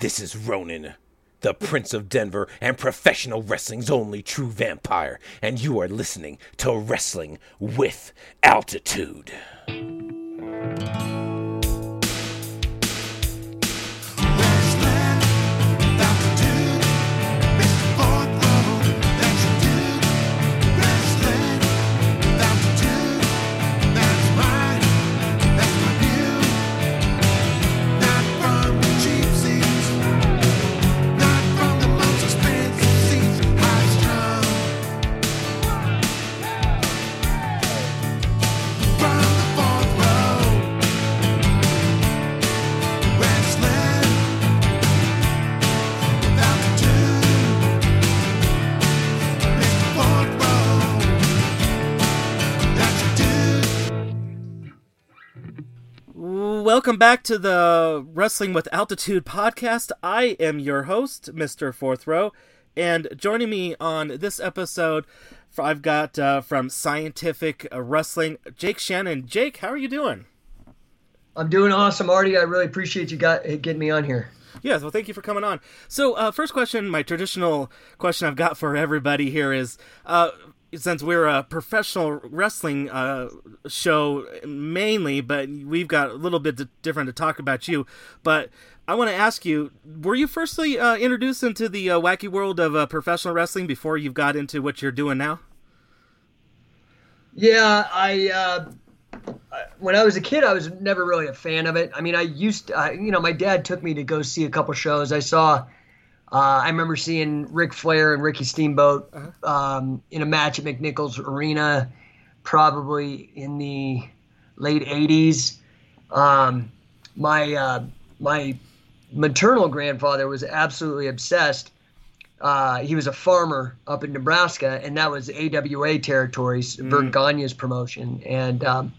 This is Ronan, the Prince of Denver and professional wrestling's only true vampire, and you are listening to Wrestling with Altitude. Welcome back to the Wrestling with Altitude podcast. I am your host, Mr. Fourth Row, and joining me on this episode, I've got uh, from Scientific Wrestling, Jake Shannon. Jake, how are you doing? I'm doing awesome, Artie. I really appreciate you got getting me on here. Yes, well, thank you for coming on. So, uh, first question, my traditional question I've got for everybody here is uh, since we're a professional wrestling uh, show mainly, but we've got a little bit different to talk about you. But I want to ask you: Were you firstly uh, introduced into the uh, wacky world of uh, professional wrestling before you got into what you're doing now? Yeah, I. Uh, when I was a kid, I was never really a fan of it. I mean, I used, to, you know, my dad took me to go see a couple shows. I saw uh, I remember seeing Ric Flair and Ricky Steamboat uh-huh. um, in a match at McNichols Arena, probably in the late '80s. Um, my uh, my maternal grandfather was absolutely obsessed. Uh, he was a farmer up in Nebraska, and that was AWA territories, mm. Gagne's promotion. And um,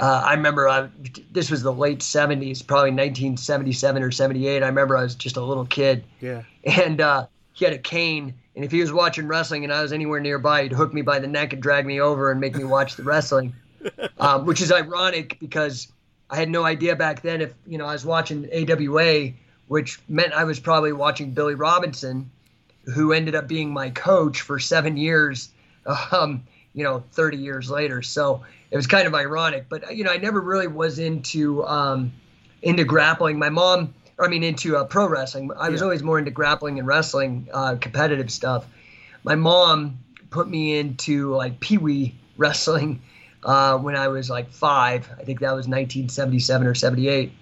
uh, I remember I, this was the late 70s, probably 1977 or 78. I remember I was just a little kid. Yeah. And uh, he had a cane. And if he was watching wrestling and I was anywhere nearby, he'd hook me by the neck and drag me over and make me watch the wrestling, um, which is ironic because I had no idea back then if, you know, I was watching AWA, which meant I was probably watching Billy Robinson, who ended up being my coach for seven years, um, you know, 30 years later. So it was kind of ironic. But you know, I never really was into um, into grappling. My mom, I mean, into uh, pro wrestling. I was yeah. always more into grappling and wrestling, uh, competitive stuff. My mom put me into like pee wee wrestling uh, when I was like five. I think that was 1977 or 78.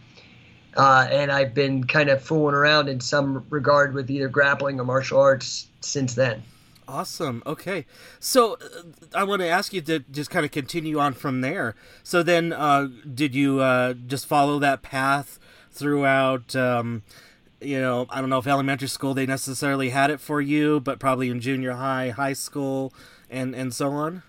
Uh, and I've been kind of fooling around in some regard with either grappling or martial arts since then. Awesome. Okay. So uh, I want to ask you to just kind of continue on from there. So then, uh, did you uh, just follow that path throughout? Um, you know, I don't know if elementary school they necessarily had it for you, but probably in junior high, high school, and and so on.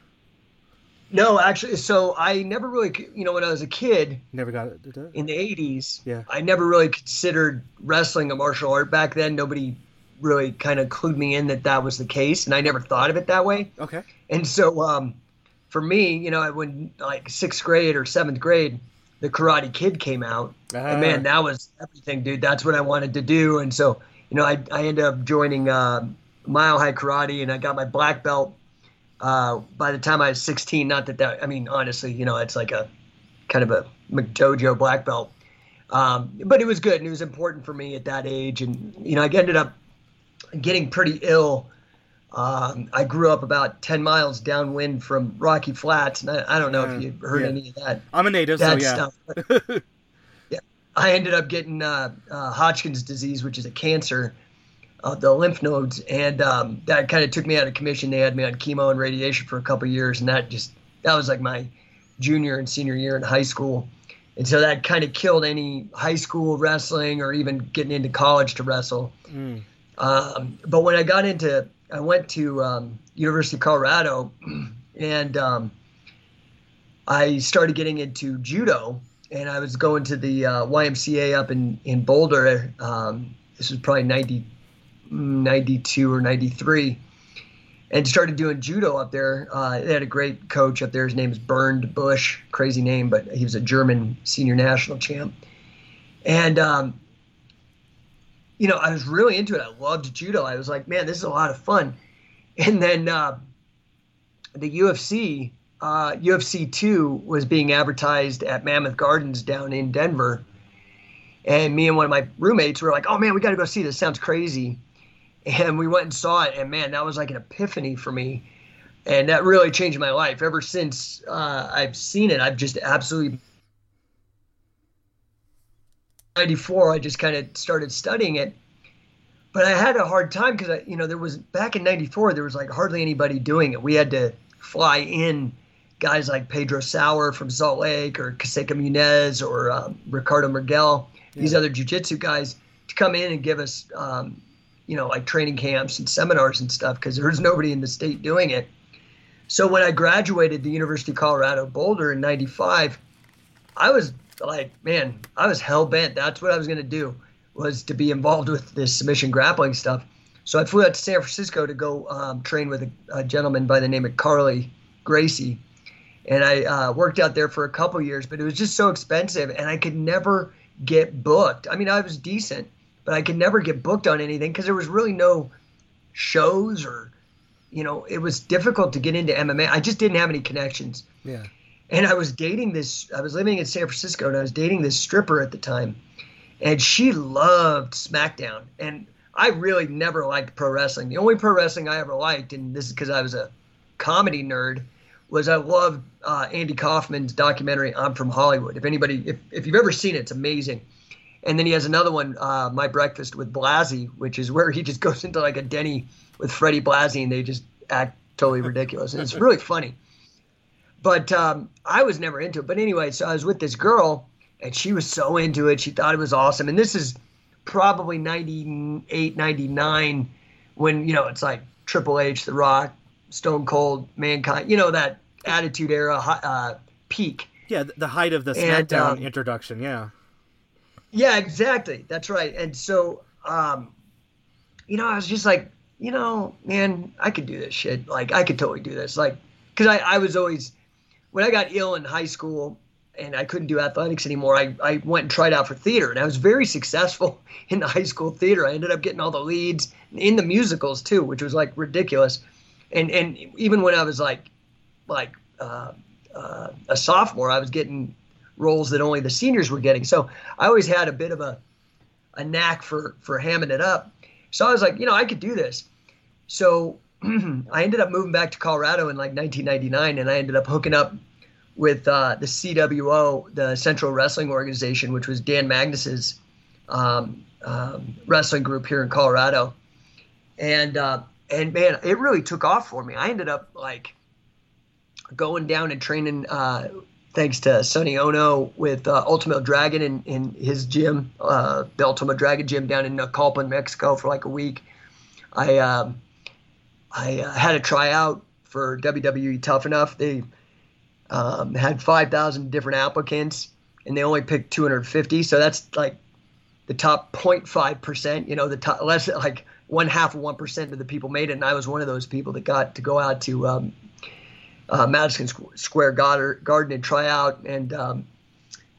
No, actually, so I never really, you know, when I was a kid, never got it, it? in the '80s. Yeah, I never really considered wrestling a martial art back then. Nobody really kind of clued me in that that was the case, and I never thought of it that way. Okay. And so, um, for me, you know, when like sixth grade or seventh grade, the Karate Kid came out, uh-huh. and man, that was everything, dude. That's what I wanted to do, and so, you know, I I ended up joining uh, Mile High Karate, and I got my black belt. Uh, by the time I was 16, not that that, I mean, honestly, you know, it's like a kind of a McDojo black belt. Um, but it was good and it was important for me at that age. And, you know, I ended up getting pretty ill. Um, I grew up about 10 miles downwind from Rocky Flats, and I, I don't know if you've heard yeah. any of that. I'm a native, so yeah. Stuff. But, yeah. I ended up getting uh, uh, Hodgkin's disease, which is a cancer of the lymph nodes, and um, that kind of took me out of commission. They had me on chemo and radiation for a couple years, and that just that was like my junior and senior year in high school. And so that kind of killed any high school wrestling or even getting into college to wrestle. Mm. Um, but when I got into, I went to um, University of Colorado, and um, I started getting into judo, and I was going to the uh, YMCA up in in Boulder. Um, this was probably 90, 92 or ninety three, and started doing judo up there. Uh, they had a great coach up there. His name is Bernd Busch, crazy name, but he was a German senior national champ. And um, you know, I was really into it. I loved judo. I was like, man, this is a lot of fun. And then uh, the UFC, uh, UFC 2 was being advertised at Mammoth Gardens down in Denver. And me and one of my roommates were like, oh man, we got to go see this. Sounds crazy. And we went and saw it. And man, that was like an epiphany for me. And that really changed my life. Ever since uh, I've seen it, I've just absolutely 94 i just kind of started studying it. But i had a hard time because i you know there was back in 94 there was like hardly anybody doing it. We had to fly in guys like pedro sauer from salt lake or Caseca Munez or um, ricardo miguel yeah. these other jiu-jitsu guys to come in and give us um, you know like training camps and seminars and stuff because there was nobody in the state doing it. So when i graduated the university of colorado boulder in 95 i was like, man, I was hell bent. That's what I was going to do was to be involved with this submission grappling stuff. So I flew out to San Francisco to go um, train with a, a, gentleman by the name of Carley Gracie, and I uh, worked out there for a couple years. But it was just so expensive, and I could never get booked. I mean, I was decent, but I could never get booked on anything because there was really no shows or, you know, it was difficult to get into MMA. I just didn't have any connections. Yeah and I was dating this. I was living in San Francisco, and I was dating this stripper at the time, and she loved SmackDown, and I really never liked pro wrestling. The only pro wrestling I ever liked, and this is because I was a comedy nerd, was I loved uh, Andy Kaufman's documentary "I'm from Hollywood." If anybody, if if you've ever seen it, it's amazing. And then he has another one, uh, My Breakfast with Blassie, which is where he just goes into like a Denny with Freddie Blassie, and they just act totally ridiculous, and it's really funny. But um, I was never into it. But anyway, so I was with this girl, and she was so into it. She thought it was awesome. And this is probably 98, 99, when, you know, it's like Triple H, The Rock, Stone Cold, Mankind, you know, that Attitude Era uh, peak. Yeah, the height of the SmackDown um, introduction. Yeah. Yeah, exactly. That's right. And so, um, you know, I was just like, you know, man, I could do this shit. Like, I could totally do this. Like, because I, I was always when I got ill in high school and I couldn't do athletics anymore, I, I went and tried out for theater, and I was very successful in the high school theater. I ended up getting all the leads in the musicals too, which was like ridiculous. And and even when I was like like uh, uh, a sophomore, I was getting roles that only the seniors were getting. So I always had a bit of a a knack for for hamming it up. So I was like, you know, I could do this. So I ended up moving back to Colorado in like 1999, and I ended up hooking up with uh, the CWO, the Central Wrestling Organization, which was Dan Magnus's um, um, wrestling group here in Colorado, and uh, and man, it really took off for me. I ended up like going down and training. Uh, thanks to Sonny Onoo with uh, Ultimo Dragon in, in his gym, uh, the Ultimo Dragon gym down in Naucalpan, Mexico, for like a week. I um, I uh, had a tryout for WWE Tough Enough. They um, had 5,000 different applicants, and they only picked 250. So that's like the top 0.5 percent. You know, the top less like one half of one percent of the people made it, and I was one of those people that got to go out to um, uh, Madison Square Garden and try out, and um,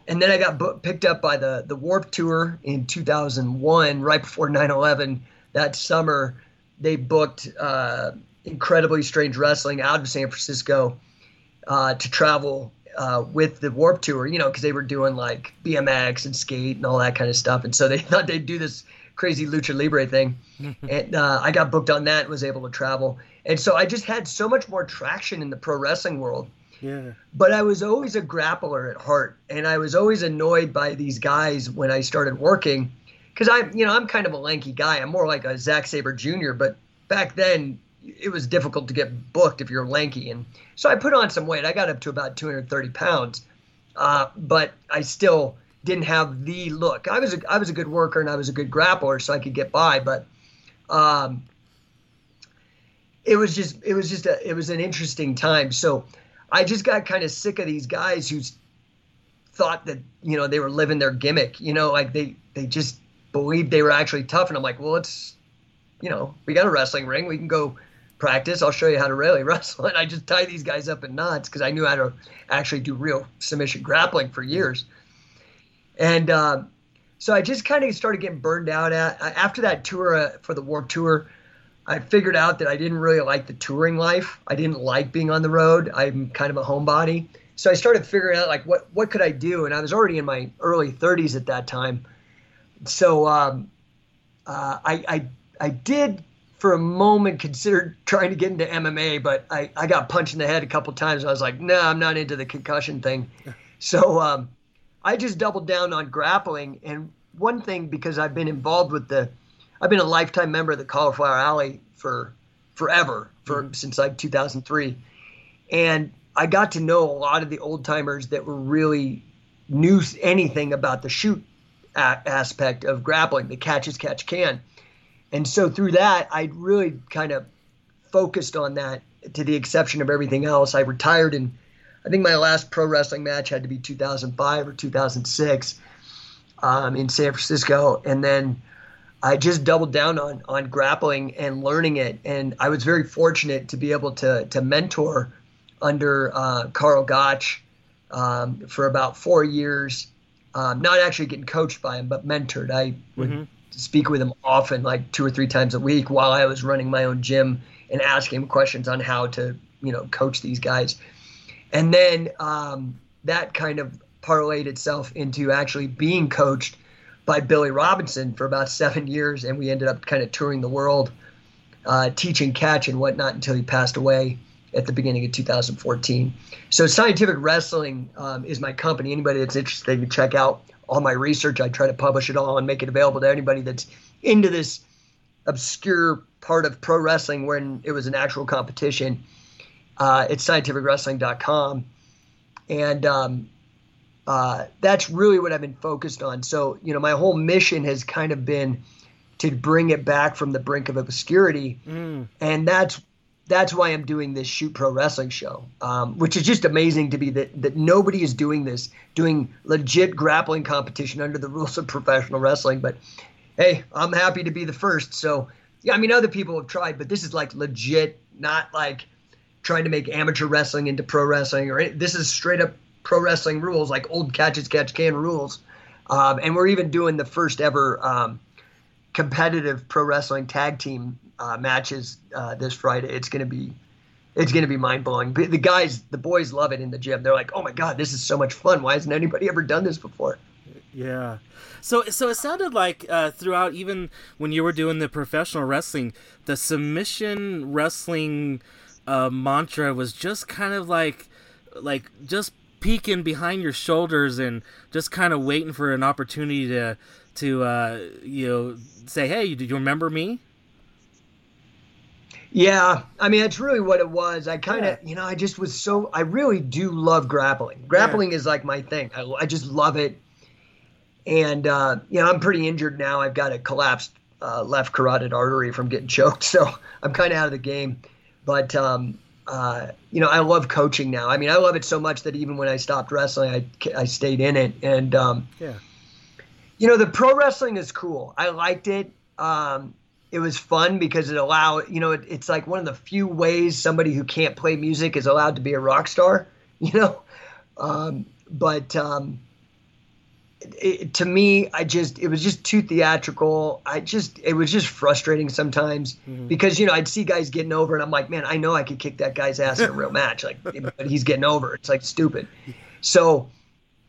and then I got picked up by the the Warp Tour in 2001, right before 9/11. That summer, they booked uh, incredibly strange wrestling out of San Francisco uh, to travel uh, with the Warp Tour, you know, because they were doing like BMX and skate and all that kind of stuff, and so they thought they'd do this crazy lucha libre thing, and uh, I got booked on that and was able to travel, and so I just had so much more traction in the pro wrestling world. Yeah. But I was always a grappler at heart, and I was always annoyed by these guys when I started working because I'm, you know, I'm kind of a lanky guy. I'm more like a Zack Sabre Jr. But back then, it was difficult to get booked if you're lanky, and so I put on some weight. I got up to about 230 pounds, uh, but I still didn't have the look. I was a, I was a good worker and I was a good grappler, so I could get by. But um, it was just it was just a it was an interesting time. So I just got kind of sick of these guys who thought that you know they were living their gimmick. You know, like they they just believed they were actually tough. And I'm like, well, it's, you know, we got a wrestling ring. We can go practice. I'll show you how to really wrestle. And I just tie these guys up in knots because I knew how to actually do real submission grappling for years. And, uh, so I just kind of started getting burned out at after that tour uh, for the Warp Tour. I figured out that I didn't really like the touring life. I didn't like being on the road. I'm kind of a homebody. So I started figuring out like what what could I do, and I was already in my early 30s at that time. So um, uh, I, I I did for a moment considered trying to get into MMA, but I, I got punched in the head a couple times. I was like, no, nah, I'm not into the concussion thing. So um, I just doubled down on grappling. And one thing, because I've been involved with the, I've been a lifetime member of the Cauliflower Alley for forever, for mm-hmm. since like 2003, and I got to know a lot of the old timers that were really knew anything about the shoot a- aspect of grappling, the catch as catch can. And so through that, I really kind of focused on that to the exception of everything else. I retired in, I think my last pro wrestling match had to be 2005 or 2006 um, in San Francisco. And then I just doubled down on, on grappling and learning it. And I was very fortunate to be able to, to mentor under uh, Karl Gotch um, for about four years. Um, not actually getting coached by him, but mentored. I would mm-hmm speak with him often, like two or three times a week, while I was running my own gym and asking him questions on how to, you know, coach these guys. And then um, that kind of parlayed itself into actually being coached by Billy Robinson for about seven years, and we ended up kind of touring the world, uh, teaching catch and whatnot until he passed away at the beginning of 2014. So Scientific Wrestling um, is my company. Anybody that's interested can check out all my research. I try to publish it all and make it available to anybody that's into this obscure part of pro wrestling when it was an actual competition. Uh, it's scientificwrestling.com. And um, uh, that's really what I've been focused on. So, you know, my whole mission has kind of been to bring it back from the brink of obscurity. Mm. And that's that's why I'm doing this shoot pro wrestling show, um, which is just amazing to me that that nobody is doing this, doing legit grappling competition under the rules of professional wrestling. But hey, I'm happy to be the first. So yeah, I mean other people have tried, but this is like legit, not like trying to make amateur wrestling into pro wrestling or this is straight up pro wrestling rules, like old catch catches catch can rules. Um, and we're even doing the first ever um, competitive pro wrestling tag team uh, matches uh, this Friday. It's gonna be it's gonna be mind blowing. The guys, the boys love it in the gym. They're like, "Oh my god, this is so much fun! Why hasn't anybody ever done this before?" Yeah. So so it sounded like uh, throughout, even when you were doing the professional wrestling, the submission wrestling uh, mantra was just kind of like like just peeking behind your shoulders and just kind of waiting for an opportunity to to uh, you know say, "Hey, do you remember me?" Yeah, I mean that's really what it was. I kind of, yeah. you know, I just was so. I really do love grappling. Grappling yeah. is like my thing. I, I just love it. And uh, you know, I'm pretty injured now. I've got a collapsed uh, left carotid artery from getting choked, so I'm kind of out of the game. But um, uh, you know, I love coaching now. I mean, I love it so much that even when I stopped wrestling, I I stayed in it. And um, yeah, you know, the pro wrestling is cool. I liked it. Um, it was fun because it allowed you know it, it's like one of the few ways somebody who can't play music is allowed to be a rock star you know? Um, but um, it, to me i just it was just too theatrical. I just it was just frustrating sometimes mm-hmm. because you know i'd see guys getting over and i'm like man i know i could kick that guy's ass in a real match. Like but he's getting over. It's like stupid. So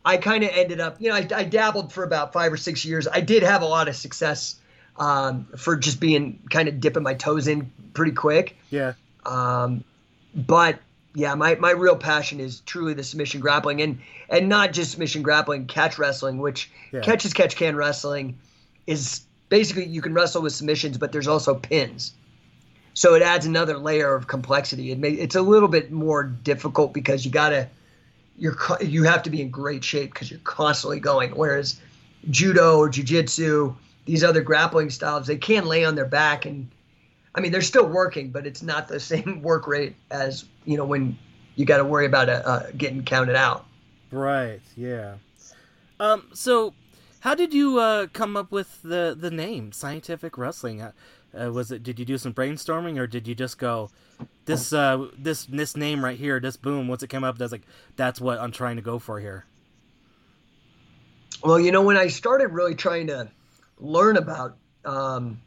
i kind of ended up you know I, I dabbled for about five or six years. I did have a lot of success um, for just being kind of dipping my toes in pretty quick. Yeah. Um, but yeah, my, my real passion is truly the submission grappling and and not just submission grappling, catch wrestling, which yeah. catch as catch can wrestling is basically you can wrestle with submissions, but there's also pins. So it adds another layer of complexity. It may, it's a little bit more difficult because you gotta you're you have to be in great shape because you're constantly going. Whereas judo or jujitsu, these other grappling styles, they can lay on their back and I mean they're still working, but it's not the same work rate as you know when you got to worry about uh, uh, getting counted out. Right. Yeah. Um. So, how did you uh, come up with the the name Scientific Wrestling? Uh, uh, was it? Did you do some brainstorming, or did you just go, this uh this this name right here, this boom? Once it came up, that's like that's what I'm trying to go for here. Well, you know, when I started really trying to learn about um,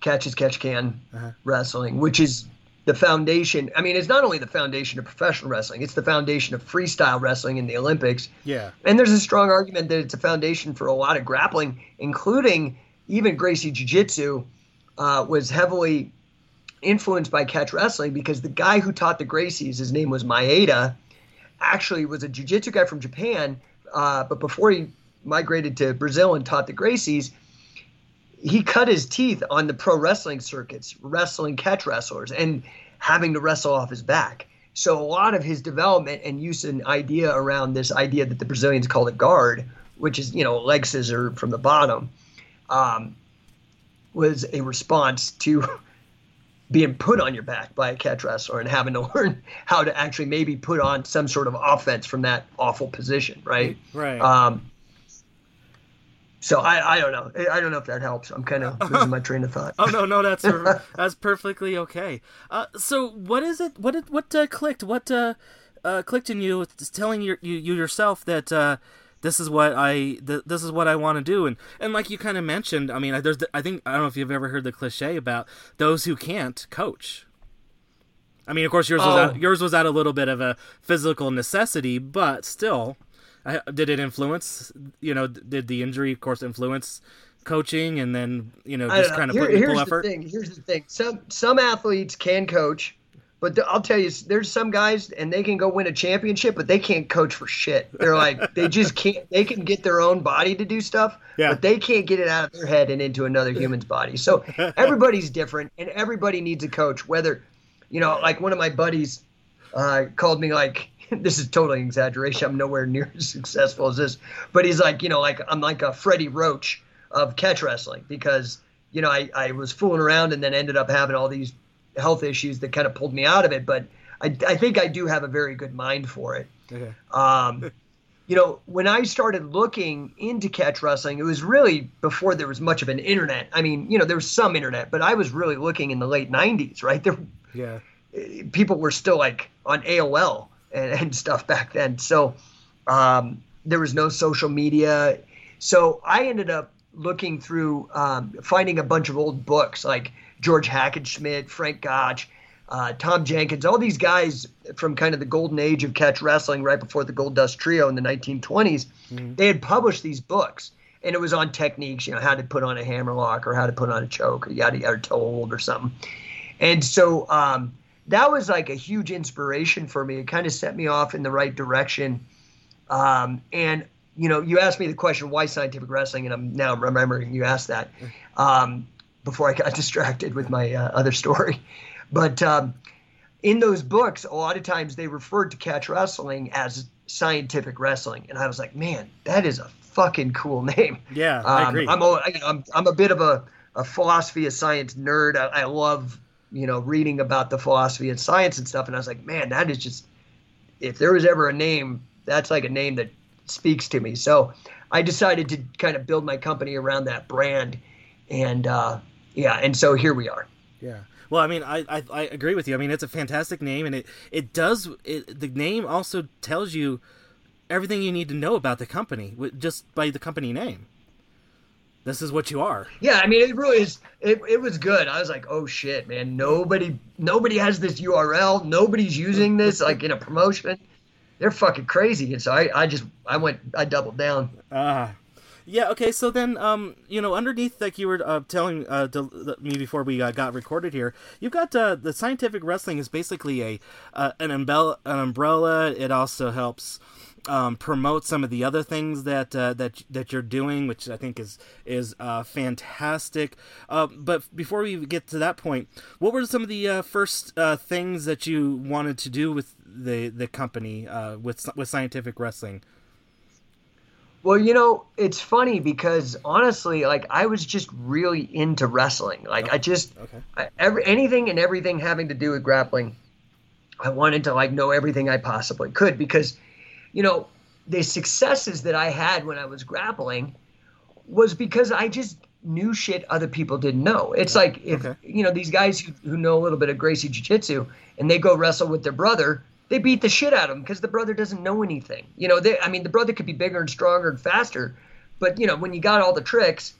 catch as catch can uh-huh. wrestling, which is the foundation. I mean, it's not only the foundation of professional wrestling; it's the foundation of freestyle wrestling in the Olympics. Yeah. And there's a strong argument that it's a foundation for a lot of grappling, including even Gracie Jiu Jitsu uh, was heavily influenced by catch wrestling because the guy who taught the Gracies, his name was Maeda, actually was a Jiu Jitsu guy from Japan. Uh, but before he migrated to Brazil and taught the Gracies, he cut his teeth on the pro wrestling circuits, wrestling catch wrestlers, and having to wrestle off his back. So a lot of his development and use an idea around this idea that the Brazilians call a guard, which is you know leg scissor from the bottom, um, was a response to being put on your back by a catch wrestler and having to learn how to actually maybe put on some sort of offense from that awful position, right? Right. Um, so I, I don't know. I don't know if that helps. I'm kind of losing my train of thought. oh no, no, that's that's perfectly okay. Uh, so what is it? What did what uh, clicked? What uh, uh, clicked in you? Telling your, you, you yourself that uh, this is what I th- this is what I want to do, and and like you kind of mentioned, I mean, there's the, I think I don't know if you've ever heard the cliche about those who can't coach. I mean, of course, yours was oh. out, yours was out a little bit of a physical necessity, but still did it influence? You know, did the injury, of course, influence coaching, and then you know just kind of Here, put here's effort? The thing, here's the thing. Some some athletes can coach, but I'll tell you, there's some guys and they can go win a championship, but they can't coach for shit. They're like they just can't. They can get their own body to do stuff, yeah. but they can't get it out of their head and into another human's body. So everybody's different, and everybody needs a coach. Whether you know, like one of my buddies uh, called me like this is totally exaggeration. I'm nowhere near as successful as this, but he's like, you know, like I'm like a Freddie Roach of catch wrestling because you know I, I was fooling around and then ended up having all these health issues that kind of pulled me out of it. But I, I think I do have a very good mind for it. Okay. Um, you know, when I started looking into catch wrestling, it was really before there was much of an internet. I mean, you know, there was some internet, but I was really looking in the late '90s, right? There, yeah, people were still like on AOL and, and stuff back then. So um, there was no social media. So I ended up looking through, um, finding a bunch of old books like George Hackenschmidt, Frank Gotch, uh, Tom Jenkins, all these guys from kind of the golden age of catch wrestling right before the Gold Dust Trio in the 1920s. Mm-hmm. They had published these books. And it was on techniques, you know, how to put on a hammerlock or how to put on a choke or yada yada toe hold or something. And so um, that was like a huge inspiration for me. It kind of set me off in the right direction. Um, and you know, you asked me the question, why scientific wrestling, and I'm now remembering you asked that um, before I got distracted with my uh, other story. But um, in those books, a lot of times they referred to catch wrestling as scientific wrestling, and I was like, man, that is a fucking cool name. Yeah, I um, agree. I'm a, I'm I'm a bit of a, a philosophy of science nerd. I, I love you know, reading about the philosophy and science and stuff. And I was like, man, that is just, if there was ever a name, that's like a name that speaks to me. So I decided to kind of build my company around that brand. And uh, yeah, and so here we are. Yeah. Well, I mean, I, I, I agree with you. I mean, it's a fantastic name, and it it does it, the name also tells you everything you need to know about the company just by the company name this is what you are. Yeah, I mean, it really is. It, it was good. I was like, oh shit, man. Nobody nobody has this URL. Nobody's using this like in a promotion. They're fucking crazy. And so I, I just I went I doubled down. Ah. Uh, yeah. Okay. So then, um, you know, underneath, like you were uh, telling uh, me before we uh, got recorded here, you've got uh, the scientific wrestling is basically a uh, an umbrella. An umbrella. It also helps um, promote some of the other things that uh, that that you're doing, which I think is is uh, fantastic. Uh, but before we get to that point, what were some of the uh, first uh, things that you wanted to do with the the company uh, with with scientific wrestling? Well, you know, it's funny because honestly, like I was just really into wrestling. Like I just okay. I, every anything and everything having to do with grappling. I wanted to like know everything I possibly could because you know, the successes that I had when I was grappling was because I just knew shit other people didn't know. It's like if okay. you know these guys who, who know a little bit of Gracie Jiu Jitsu and they go wrestle with their brother, they beat the shit out of him because the brother doesn't know anything. You know, they, I mean, the brother could be bigger and stronger and faster, but you know, when you got all the tricks,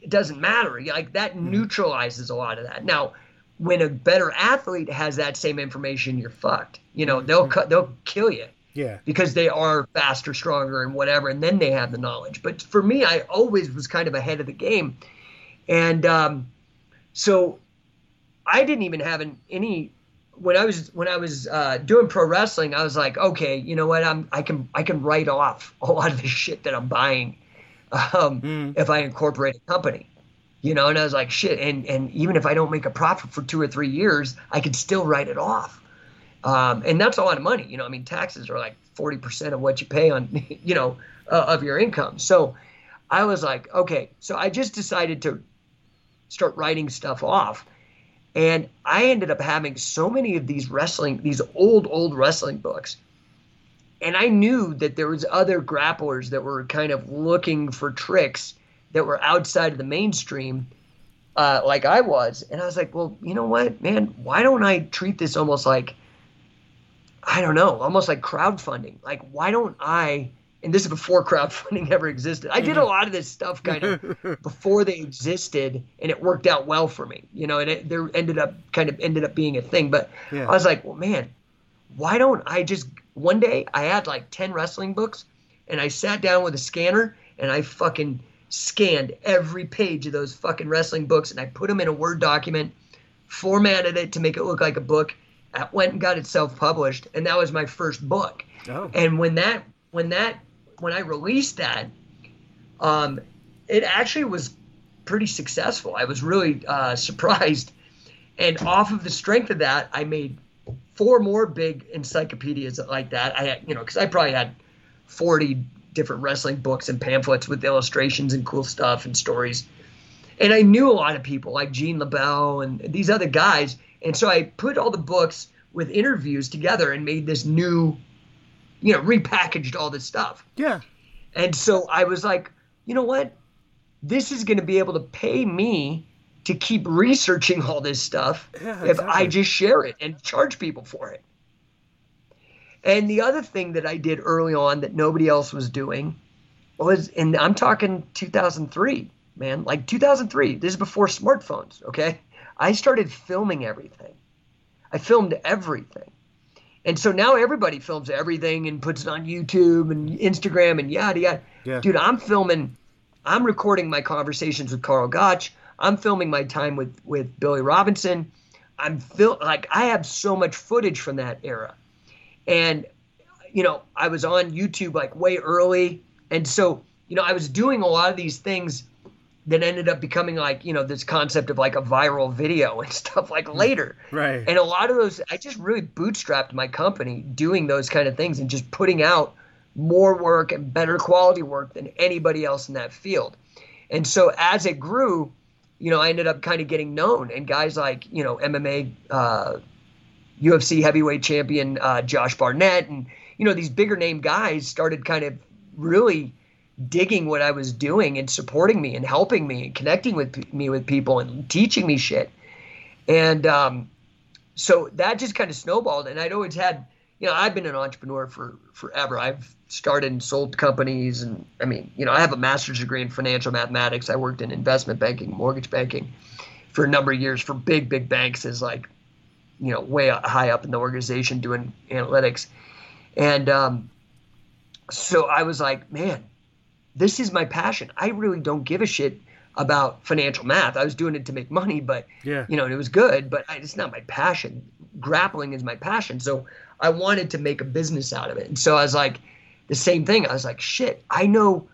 it doesn't matter. Like that mm-hmm. neutralizes a lot of that. Now, when a better athlete has that same information, you're fucked. You know, they'll mm-hmm. cut, they'll kill you. Yeah. Because they are faster, stronger, and whatever, and then they have the knowledge. But for me, I always was kind of ahead of the game, and um, so I didn't even have an, any. When I was when I was uh, doing pro wrestling, I was like, okay, you know what? I'm I can I can write off a lot of the shit that I'm buying um, Mm. if I incorporate a company. You know, and I was like, shit, and and even if I don't make a profit for two or three years, I could still write it off. Um, and that's a lot of money. You know, I mean, taxes are like forty percent of what you pay on, you know, uh, of your income. So I was like, okay, so I just decided to start writing stuff off. And I ended up having so many of these wrestling, these old, old wrestling books. And I knew that there was other grapplers that were kind of looking for tricks that were outside of the mainstream, uh, like I was. And I was like, well, you know what, man? Why don't I treat this almost like, I don't know, almost like crowdfunding? Like, why don't I? And this is before crowdfunding ever existed. I did a mm-hmm. lot of this stuff kind of before they existed, and it worked out well for me. You know, and it there ended up kind of ended up being a thing. But Yeah. I was like, well, man, why don't I just one day I had like 10 wrestling books and I sat down with a scanner and I fucking scanned every page of those fucking wrestling books and I put them in a Word document, formatted it to make it look like a book. Went and got it self-published and that was my first book. Oh. And when that when that when I released that, um, it actually was pretty successful. I was really uh, surprised, and off of the strength of that, I made four more big encyclopedias like that. I had, you know, because I probably had forty different wrestling books and pamphlets with illustrations and cool stuff and stories. And I knew a lot of people like Gene LeBell and these other guys, and so I put all the books with interviews together and made this new, you know, repackaged all this stuff. Yeah. And so I was like, you know what? This is going to be able to pay me to keep researching all this stuff Yeah, if I just share it and charge people for it. And the other thing that I did early on that nobody else was doing was, and I'm talking 2003, man, like 2003. This is before smartphones, okay? I started filming everything. I filmed everything. And so now everybody films everything and puts it on YouTube and Instagram and yada yada. Yeah. Dude, I'm filming, I'm recording my conversations with Karl Gotch. I'm filming my time with with Billy Robinson. I'm fil- like I have so much footage from that era. And you know, I was on YouTube like way early. And so, you know, I was doing a lot of these things that ended up becoming like, you know, this concept of like a viral video and stuff like later. Right. And a lot of those, I just really bootstrapped my company doing those kind of things and just putting out more work and better quality work than anybody else in that field. And so as it grew, you know, I ended up kind of getting known. And guys like, you know, MMA, uh, UFC heavyweight champion uh, Josh Barnett and, you know, these bigger name guys started kind of really digging what I was doing and supporting me and helping me and connecting with me with people and teaching me shit. And um, so that just kind of snowballed. And I'd always had, you know, I've been an entrepreneur for forever. I've started and sold companies. And I mean, you know, I have a master's degree in financial mathematics. I worked in investment banking, mortgage banking for a number of years for big, big banks as like, you know, way high up in the organization doing analytics. And um, so I was like, man, this is my passion. I really don't give a shit about financial math. I was doing it to make money, but Yeah. you know, and it was good, but I, it's not my passion. Grappling is my passion. So I wanted to make a business out of it. And so I was like, the same thing. I was like, shit, I know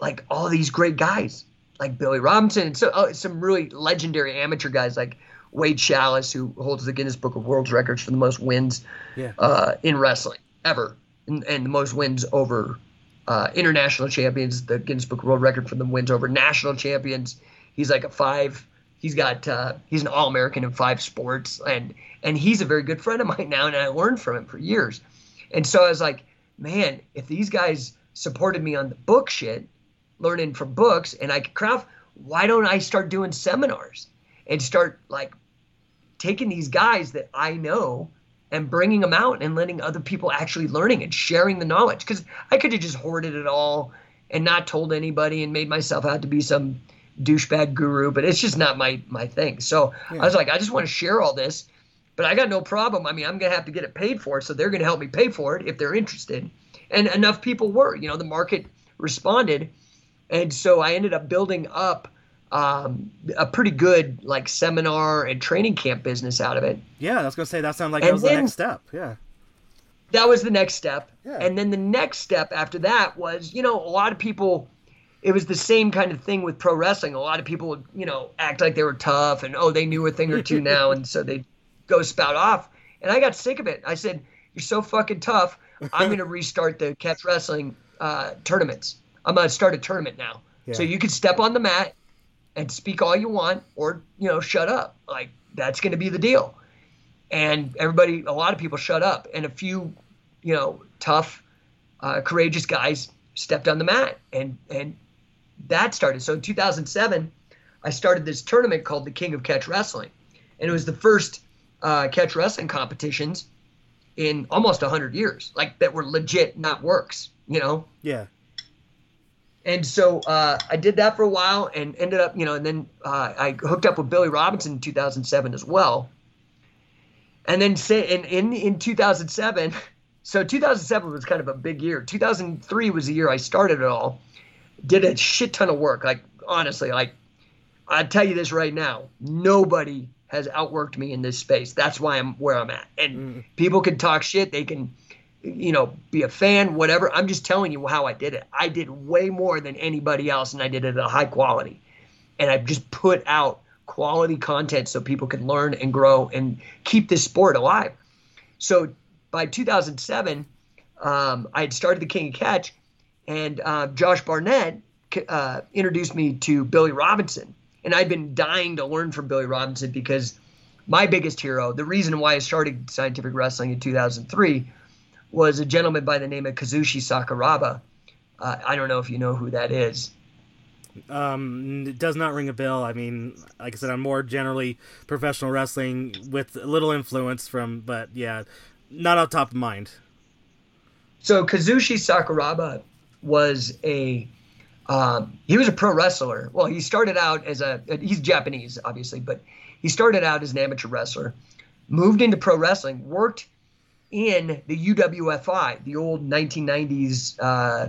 like all these great guys, like Billy Robinson, and so uh, some really legendary amateur guys like Wade Schalles, who holds the Guinness Book of World Records for the most wins Yeah. uh, in wrestling ever, and, and the most wins over uh, international champions. The Guinness Book World Record for the wins over national champions. He's like a five. He's got uh, he's an All American in five sports, and and he's a very good friend of mine now, and I learned from him for years. And so I was like, man, if these guys supported me on the book shit, learning from books, and I could craft, why don't I start doing seminars and start like taking these guys that I know and bringing them out and letting other people actually learning and sharing the knowledge because I could have just hoarded it all and not told anybody and made myself out to be some douchebag guru, but it's just not my my thing. So I was like, I just want to share all this, but I got no problem. I mean, I'm gonna have to get it paid for, so they're gonna help me pay for it if they're interested. And enough people were, you know, the market responded, and so I ended up building up um, a pretty good like seminar and training camp business out of it. Yeah, I was gonna say that sounded like And that was the next step. Yeah. that was the next step. Yeah. And then the next step after that was, you know, a lot of people it was the same kind of thing with pro wrestling. A lot of people would, you know, act like they were tough and oh, they knew a thing or two now and so they go spout off. And I got sick of it. I said, "You're so fucking tough. I'm going to restart the catch wrestling uh, tournaments. I'm going to start a tournament now. So you can step on the mat and speak all you want or, you know, shut up. Like that's going to be the deal." and everybody a lot of people shut up and a few you know tough uh, courageous guys stepped on the mat and and that started so in 2007 i started this tournament called the king of catch wrestling and it was the first uh, catch wrestling competitions in almost 100 years like that were legit not works you know Yeah. And so uh, I did that for a while and ended up, you know, and then uh, I hooked up with Billy Robinson in 2007 as well. And then say in, in in 2007, so 2007 was kind of a big year. 2003 was the year I started it all. Did a shit ton of work. Like honestly, like I tell you this right now, nobody has outworked me in this space. That's why I'm where I'm at. And people can talk shit. They can, you know, be a fan, whatever. I'm just telling you how I did it. I did way more than anybody else, and I did it at a high quality. And I just put out quality content so people can learn and grow and keep this sport alive. So by 2007, um, I had started the King of Catch, and uh, Josh Barnett uh, introduced me to Billy Robinson. And I'd been dying to learn from Billy Robinson because my biggest hero, the reason why I started scientific wrestling in 2003, was a gentleman by the name of Kazushi Sakuraba. Uh, I don't know if you know who that is. Um, it does not ring a bell. I mean, like I said, I'm more generally professional wrestling with a little influence from, but yeah, not on top of mind. So Kazushi Sakuraba was a um, he was a pro wrestler. Well, he started out as a he's Japanese, obviously, but he started out as an amateur wrestler, moved into pro wrestling, worked in the UWFI, the old 1990s uh,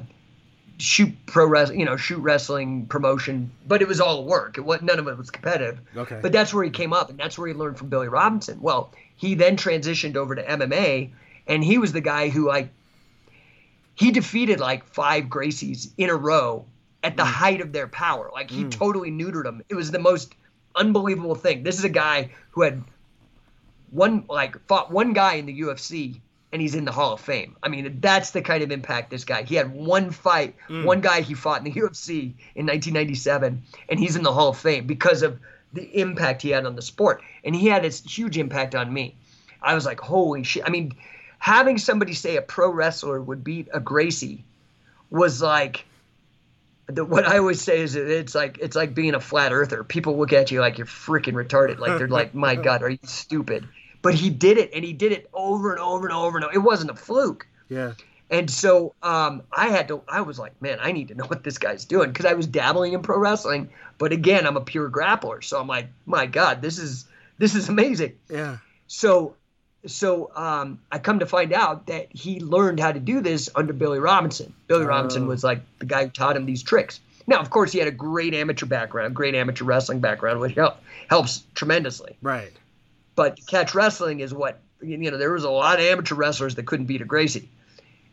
shoot pro wrestling, you know, shoot wrestling promotion, but it was all work. It was none of it was competitive. Okay. But that's where he came up, and that's where he learned from Billy Robinson. Well, he then transitioned over to MMA, and he was the guy who I he defeated like five Gracies in a row at the height of their power. Like he totally neutered them. It was the most unbelievable thing. This is a guy who had one like fought one guy in the UFC and he's in the Hall of Fame. I mean, that's the kind of impact this guy. He had one fight, mm. one guy he fought in the UFC in 1997 and he's in the Hall of Fame because of the impact he had on the sport. And he had a huge impact on me. I was like, "Holy shit." I mean, having somebody say a pro wrestler would beat a Gracie was like the, what I always say is it's like it's like being a flat earther. People look at you like you're freaking retarded. Like they're like, "My God, are you stupid?" But he did it, and he did it over and over and over and over. It wasn't a fluke. Yeah. And so um, I had to. I was like, man, I need to know what this guy's doing because I was dabbling in pro wrestling, but again, I'm a pure grappler. So I'm like, my God, this is this is amazing. Yeah. So, so um, I come to find out that he learned how to do this under Billy Robinson. Billy Robinson Oh. was like the guy who taught him these tricks. Now, of course, he had a great amateur background, great amateur wrestling background, which help, helps tremendously. Right. But catch wrestling is what you know. There was a lot of amateur wrestlers that couldn't beat a Gracie.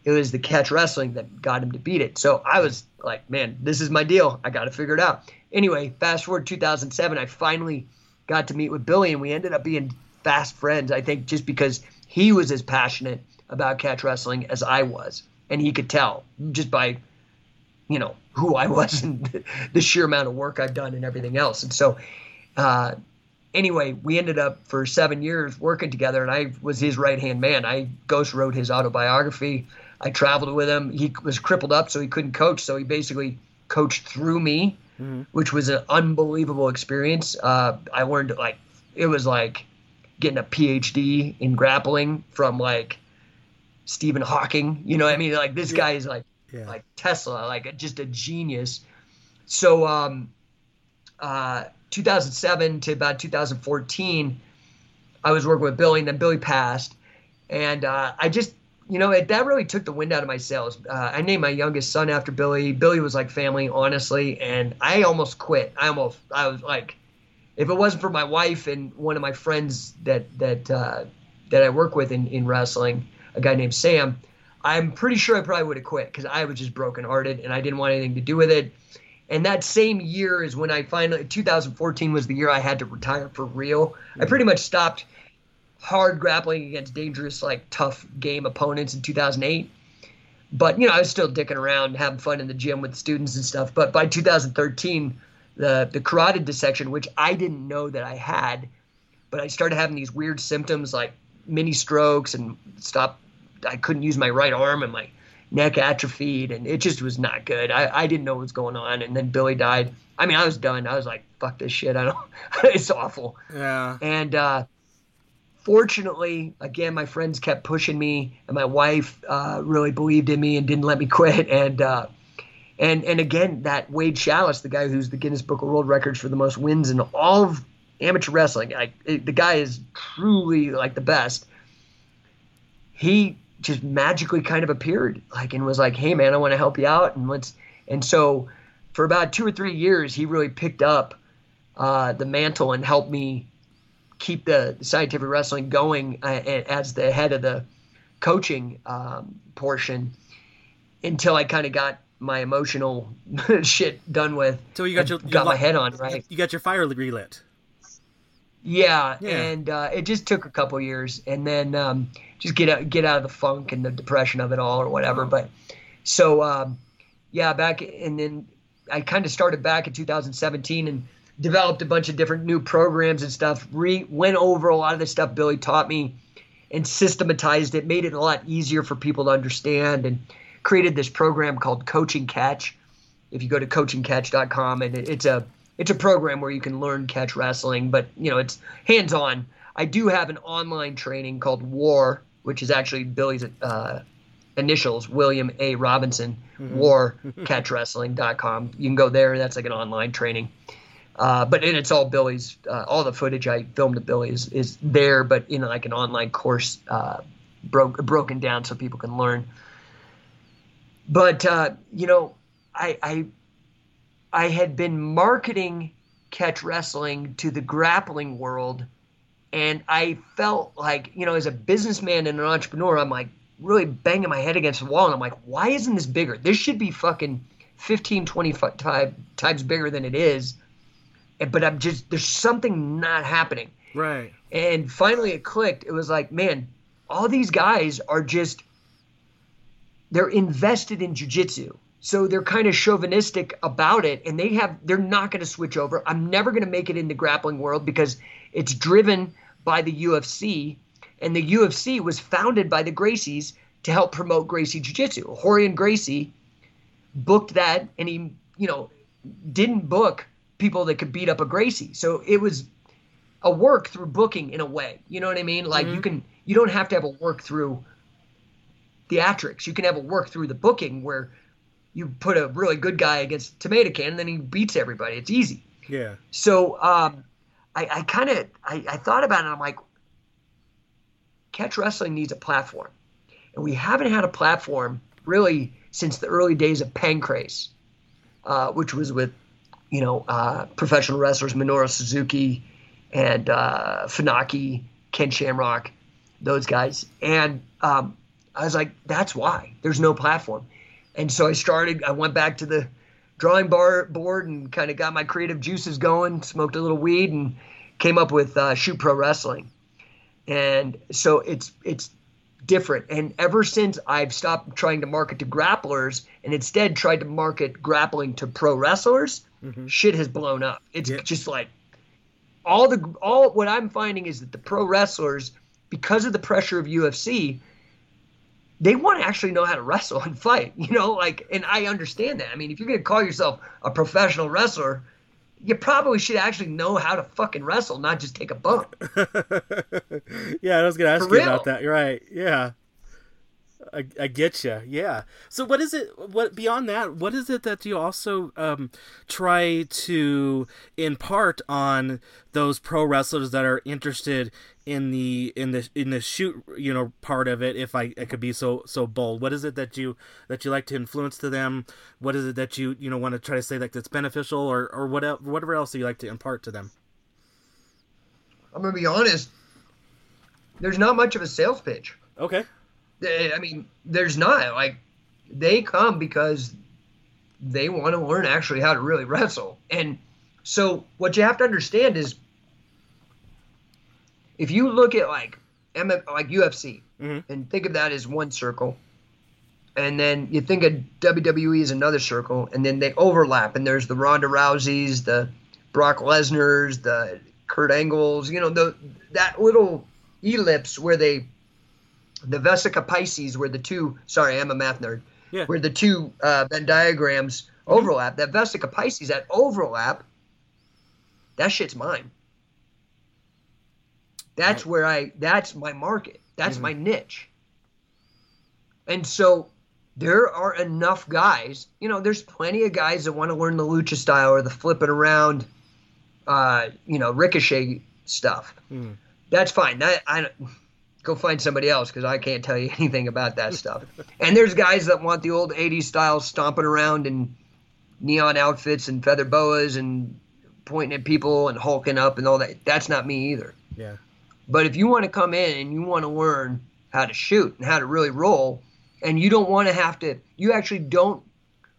It was the catch wrestling that got him to beat it. So I was like, man, this is my deal. I got to figure it out. Anyway, fast forward 2007, I finally got to meet with Billy, and we ended up being fast friends. I think just because he was as passionate about catch wrestling as I was, and he could tell just by, you know, who I was and the sheer amount of work I've done and everything else. And so, uh, anyway, we ended up for seven years working together, and I was his right hand man. I ghost wrote his autobiography. I traveled with him. He was crippled up, so he couldn't coach. So he basically coached through me, which was an unbelievable experience. Uh, I learned like it was like getting a PhD in grappling from like Stephen Hawking. You know what I mean? Like this guy is like Yeah. like Tesla, like just a genius. So, um, uh, 2007 to about 2014, I was working with Billy, and then Billy passed, and uh, I just, you know, it, that really took the wind out of my sails. Uh, I named my youngest son after Billy. Billy was like family, honestly, and I almost quit. I almost, I was like, if it wasn't for my wife and one of my friends that that uh, that I work with in, in wrestling, a guy named Sam, I'm pretty sure I probably would have quit because I was just brokenhearted and I didn't want anything to do with it. And that same year is when I finally, 2014 was the year I had to retire for real. I pretty much stopped hard grappling against dangerous, like tough game opponents in 2008. But, you know, I was still dicking around, having fun in the gym with students and stuff. But by 2013, the, the carotid dissection, which I didn't know that I had, but I started having these weird symptoms like mini strokes and stop. I couldn't use my right arm and my neck atrophied and it just was not good. I, I didn't know what was going on. And then Billy died. I mean, I was done. I was like, fuck this shit. I don't, it's awful. Yeah. And, uh, fortunately, again, my friends kept pushing me and my wife, uh, really believed in me and didn't let me quit. And, uh, and, and again, that Wade Schalles, the guy who's the Guinness Book of World Records for the most wins in all of amateur wrestling, I, it, the guy is truly like the best. He just magically kind of appeared like and was like hey man i want to help you out and let's and so for about two or three years he really picked up uh, the mantle and helped me keep the scientific wrestling going uh, as the head of the coaching um, portion until i kind of got my emotional shit done with So you got your got you my head on right You got your fire relit. Yeah, Yeah. and uh, it just took a couple years, and then um, just get out, get out of the funk and the depression of it all, or whatever. But so um, yeah, back and then I kind of started back in 2017 and developed a bunch of different new programs and stuff. Re went over a lot of the stuff Billy taught me and systematized it, made it a lot easier for people to understand, and created this program called Coaching Catch. If you go to coachingcatch.com, and it, it's a it's a program where you can learn catch wrestling, but you know it's hands on. I do have an online training called War, which is actually Billy's uh, initials, William A. Robinson, War catchwrestling.com. You can go there. That's like an online training. Uh, but and it's all Billy's. Uh, all the footage I filmed of Billy is, is there, but in like an online course, uh, broke broken down so people can learn. But uh, you know, I, I I had been marketing catch wrestling to the grappling world, and I felt like you know, as a businessman and an entrepreneur, I'm like really banging my head against the wall, and I'm like, why isn't this bigger? This should be fucking 15, 25 times bigger than it is but I'm just there's something not happening. Right. And finally it clicked. It was like, man, all these guys are just they're invested in jujitsu. So they're kind of chauvinistic about it and they have they're not going to switch over. I'm never going to make it in the grappling world because it's driven by the UFC and the UFC was founded by the Gracies to help promote Gracie Jiu-Jitsu. Rorion Gracie booked that and he, you know, didn't book people that could beat up a Gracie. So it was a work through booking in a way. You know what I mean? Like you mm-hmm. can you don't have to have a work through theatrics. You can have a work through the booking where you put a really good guy against tomato can and then he beats everybody. It's easy. Yeah. So um, I, I kind of I, I thought about it. I'm like, catch wrestling needs a platform, and we haven't had a platform really since the early days of Pancrase, uh, which was with you know uh, professional wrestlers Minoru Suzuki and uh, Funaki, Ken Shamrock, those guys, and um, I was like, that's why there's no platform, and so I started. I went back to the drawing bar board and kind of got my creative juices going. Smoked a little weed and came up with uh, Shoot Pro Wrestling, and so it's it's different. And ever since I've stopped trying to market to grapplers and instead tried to market grappling to pro wrestlers, shit has blown up. It's Yeah. just like all the all what I'm finding is that the pro wrestlers, because of the pressure of UFC, they want to actually know how to wrestle and fight. You know, like, and I understand that. I mean, if you're gonna call yourself a professional wrestler, you probably should actually know how to fucking wrestle, not just take a bump. yeah, I was gonna ask For you real. about that. You're right. Yeah. I, I get you. Yeah. So what is it? What beyond that? What is it that you also um, try to impart on those pro wrestlers that are interested in the in the in the shoot you know part of it? If I, I could be so so bold, what is it that you that you like to influence to them? What is it that you you know want to try to say like that's beneficial or or whatever whatever else do you like to impart to them? I'm gonna be honest. There's not much of a sales pitch. Okay. I mean, there's not like they come because they want to learn actually how to really wrestle. And so what you have to understand is if you look at like like UFC mm-hmm. and think of that as one circle, and then you think of WWE as another circle, and then they overlap, and there's the Ronda Rouseys, the Brock Lesnar's, the Kurt Angles, you know, the that little ellipse where they the Vesica Piscis where the two sorry I'm a math nerd yeah. where the two uh, Venn diagrams mm-hmm. overlap that Vesica Piscis that overlap that shit's mine that's right. where I that's my market that's mm-hmm. my niche and so there are enough guys you know there's plenty of guys that want to learn the lucha style or the flipping around uh, you know ricochet stuff mm. that's fine that I go find somebody else because I can't tell you anything about that stuff. and there's guys that want the old 80s style stomping around in neon outfits and feather boas and pointing at people and hulking up and all that. That's not me either. Yeah. But if you want to come in and you want to learn how to shoot and how to really roll, and you don't want to have to, you actually don't,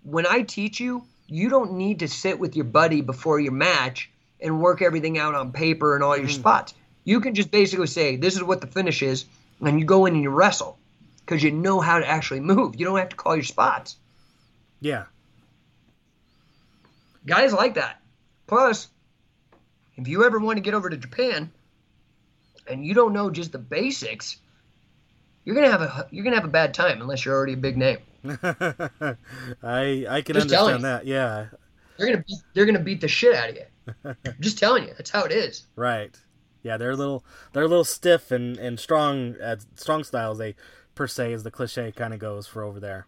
when I teach you, you don't need to sit with your buddy before your match and work everything out on paper and all your mm. spots you can just basically say, this is what the finish is, and you go in and you wrestle because you know how to actually move. You don't have to call your spots. Yeah. Guys like that. Plus, if you ever want to get over to Japan and you don't know just the basics, you're gonna have a you're gonna have a bad time unless you're already a big name. I I can just understand that. Yeah. They're gonna beat, they're gonna beat the shit out of you. just telling you, that's how it is. Right. Yeah, they're a little they're a little stiff and and strong at strong styles. They per se, as the cliche kind of goes for over there.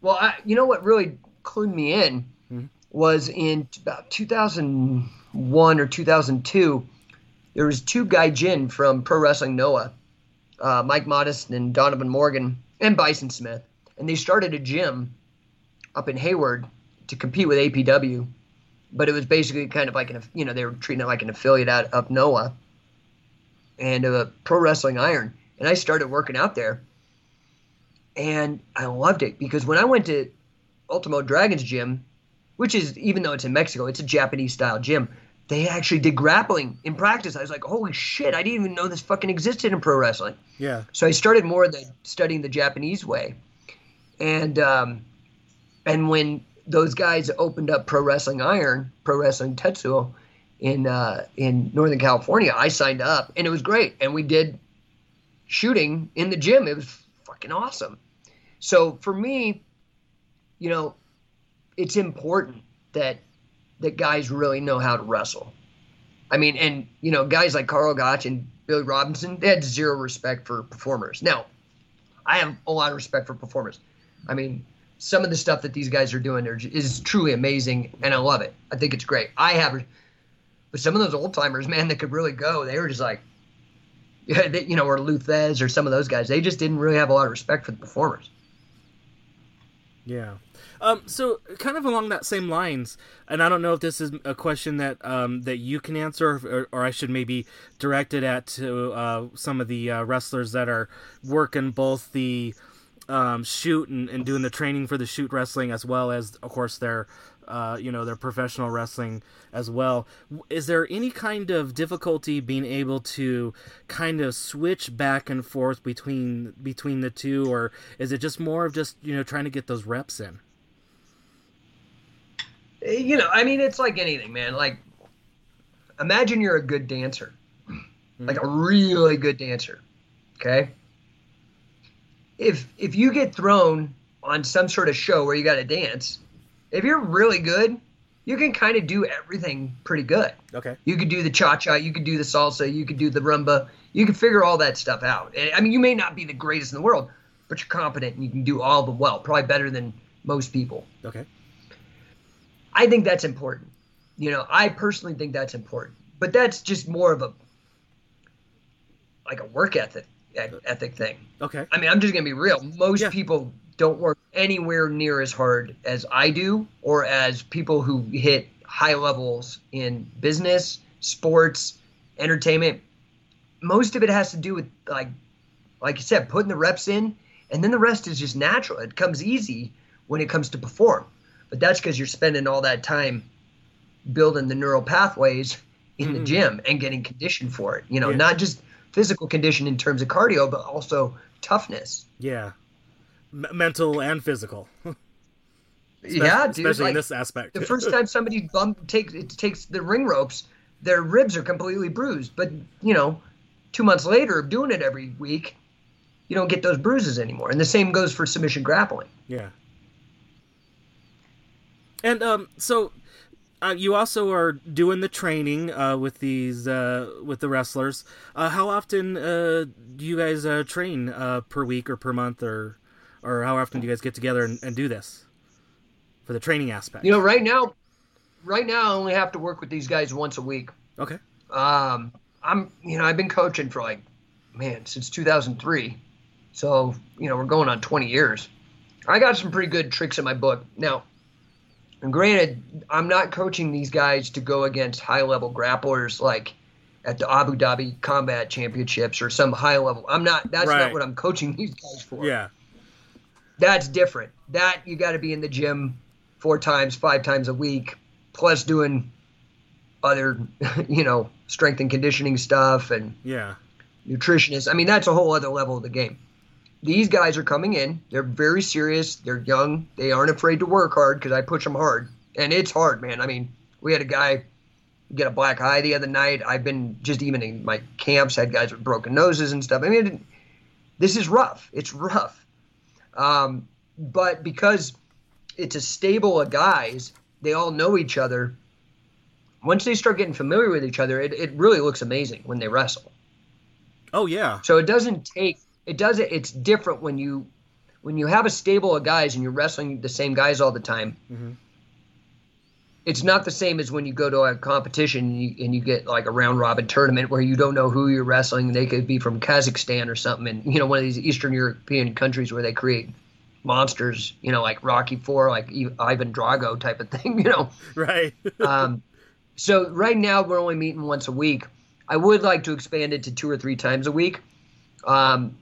Well, I, you know what really clued me in mm-hmm. was in about 2001 or 2002. There was two guy gaijin from Pro Wrestling Noah, uh, Mike Modest and Donovan Morgan and Bison Smith, and they started a gym up in Hayward to compete with APW but it was basically kind of like an you know they were treating it like an affiliate out of Noah and uh, Pro Wrestling Iron, and I started working out there, and I loved it because when I went to Ultimo Dragons gym, which is even though it's in Mexico, it's a Japanese style gym. They actually did grappling in practice. I was like, holy shit! I didn't even know this fucking existed in pro wrestling. Yeah. So I started more the studying the Japanese way, and um, and when those guys opened up Pro Wrestling Iron, Pro Wrestling Tetsuo in uh, in Northern California. I signed up and it was great. And we did shooting in the gym. It was fucking awesome. So for me, you know, it's important that that guys really know how to wrestle. I mean, and you know, guys like Karl Gotch and Billy Robinson, they had zero respect for performers. Now, I have a lot of respect for performers. I mean, some of the stuff that these guys are doing are, is truly amazing, and I love it. I think it's great. I have, but some of those old timers, man, that could really go, they were just like, yeah, they, you know, or Lou Thesz or some of those guys, they just didn't really have a lot of respect for the performers. Yeah. Um, so kind of along that same lines, and I don't know if this is a question that um, that you can answer, or, or, I should maybe direct it at to uh, some of the uh, wrestlers that are working both the um, shoot and, and doing the training for the shoot wrestling as well as of course their uh, you know their professional wrestling as well. Is there any kind of difficulty being able to kind of switch back and forth between between the two or is it just more of just you know trying to get those reps in? You know i mean it's like anything man. Like imagine you're a good dancer. Mm-hmm. like a really good dancer okay if if you get thrown on some sort of show where you got to dance, if you're really good, you can kind of do everything pretty good. Okay. You could do the cha cha, you could do the salsa, you could do the rumba, you can figure all that stuff out. I mean, you may not be the greatest in the world, but you're competent and you can do all of them well, probably better than most people. Okay. I think that's important. You know, I personally think that's important, but that's just more of a like a work ethic ethic thing. Okay. I mean, I'm just gonna be real. Most Yeah. people don't work anywhere near as hard as I do, or as people who hit high levels in business, sports, entertainment. Most of it has to do with like, like you said, putting the reps in, and then the rest is just natural. It comes easy when it comes to perform, but that's because you're spending all that time building the neural pathways in the Mhm. gym and getting conditioned for it. You know, Yeah. not just physical condition in terms of cardio, but also toughness. Yeah. M- mental and physical. yeah, dude. Especially like, in this aspect. the first time somebody bump takes it takes the ring ropes, their ribs are completely bruised. But you know, two months later of doing it every week, you don't get those bruises anymore. And the same goes for submission grappling. Yeah. And um, so uh, you also are doing the training uh, with these uh, with the wrestlers. Uh, how often uh, do you guys uh, train uh, per week or per month, or or how often do you guys get together and, and do this for the training aspect? You know, right now, right now I only have to work with these guys once a week. okay. Um, I'm, you know, I've been coaching for like, man, since 2003. So, you know, we're going on 20 years. I got some pretty good tricks in my book. Now, and granted, I'm not coaching these guys to go against high level grapplers like at the Abu Dhabi Combat Championships or some high level. I'm not, that's Right. not what I'm coaching these guys for. Yeah. That's different. That you got to be in the gym four times, five times a week, plus doing other, you know, strength and conditioning stuff and Yeah. nutritionists. I mean, that's a whole other level of the game. These guys are coming in. They're very serious. They're young. They aren't afraid to work hard because I push them hard, and it's hard, man. I mean, we had a guy get a black eye the other night. I've been just even in my camps had guys with broken noses and stuff. I mean, this is rough. It's rough. Um, but because it's a stable of guys, they all know each other. Once they start getting familiar with each other, it, it really looks amazing when they wrestle. Oh yeah. So it doesn't take it does it it's different when you when you have a stable of guys and you're wrestling the same guys all the time. Mhm. It's not the same as when you go to a competition and you, and you get like a round robin tournament where you don't know who you're wrestling. They could be from Kazakhstan or something, and you know one of these Eastern European countries where they create monsters, you know, like Rocky Four, like Ivan Drago type of thing, you know. Right. Um, so right now we're only meeting once a week. I would like to expand it to two or three times a week, um,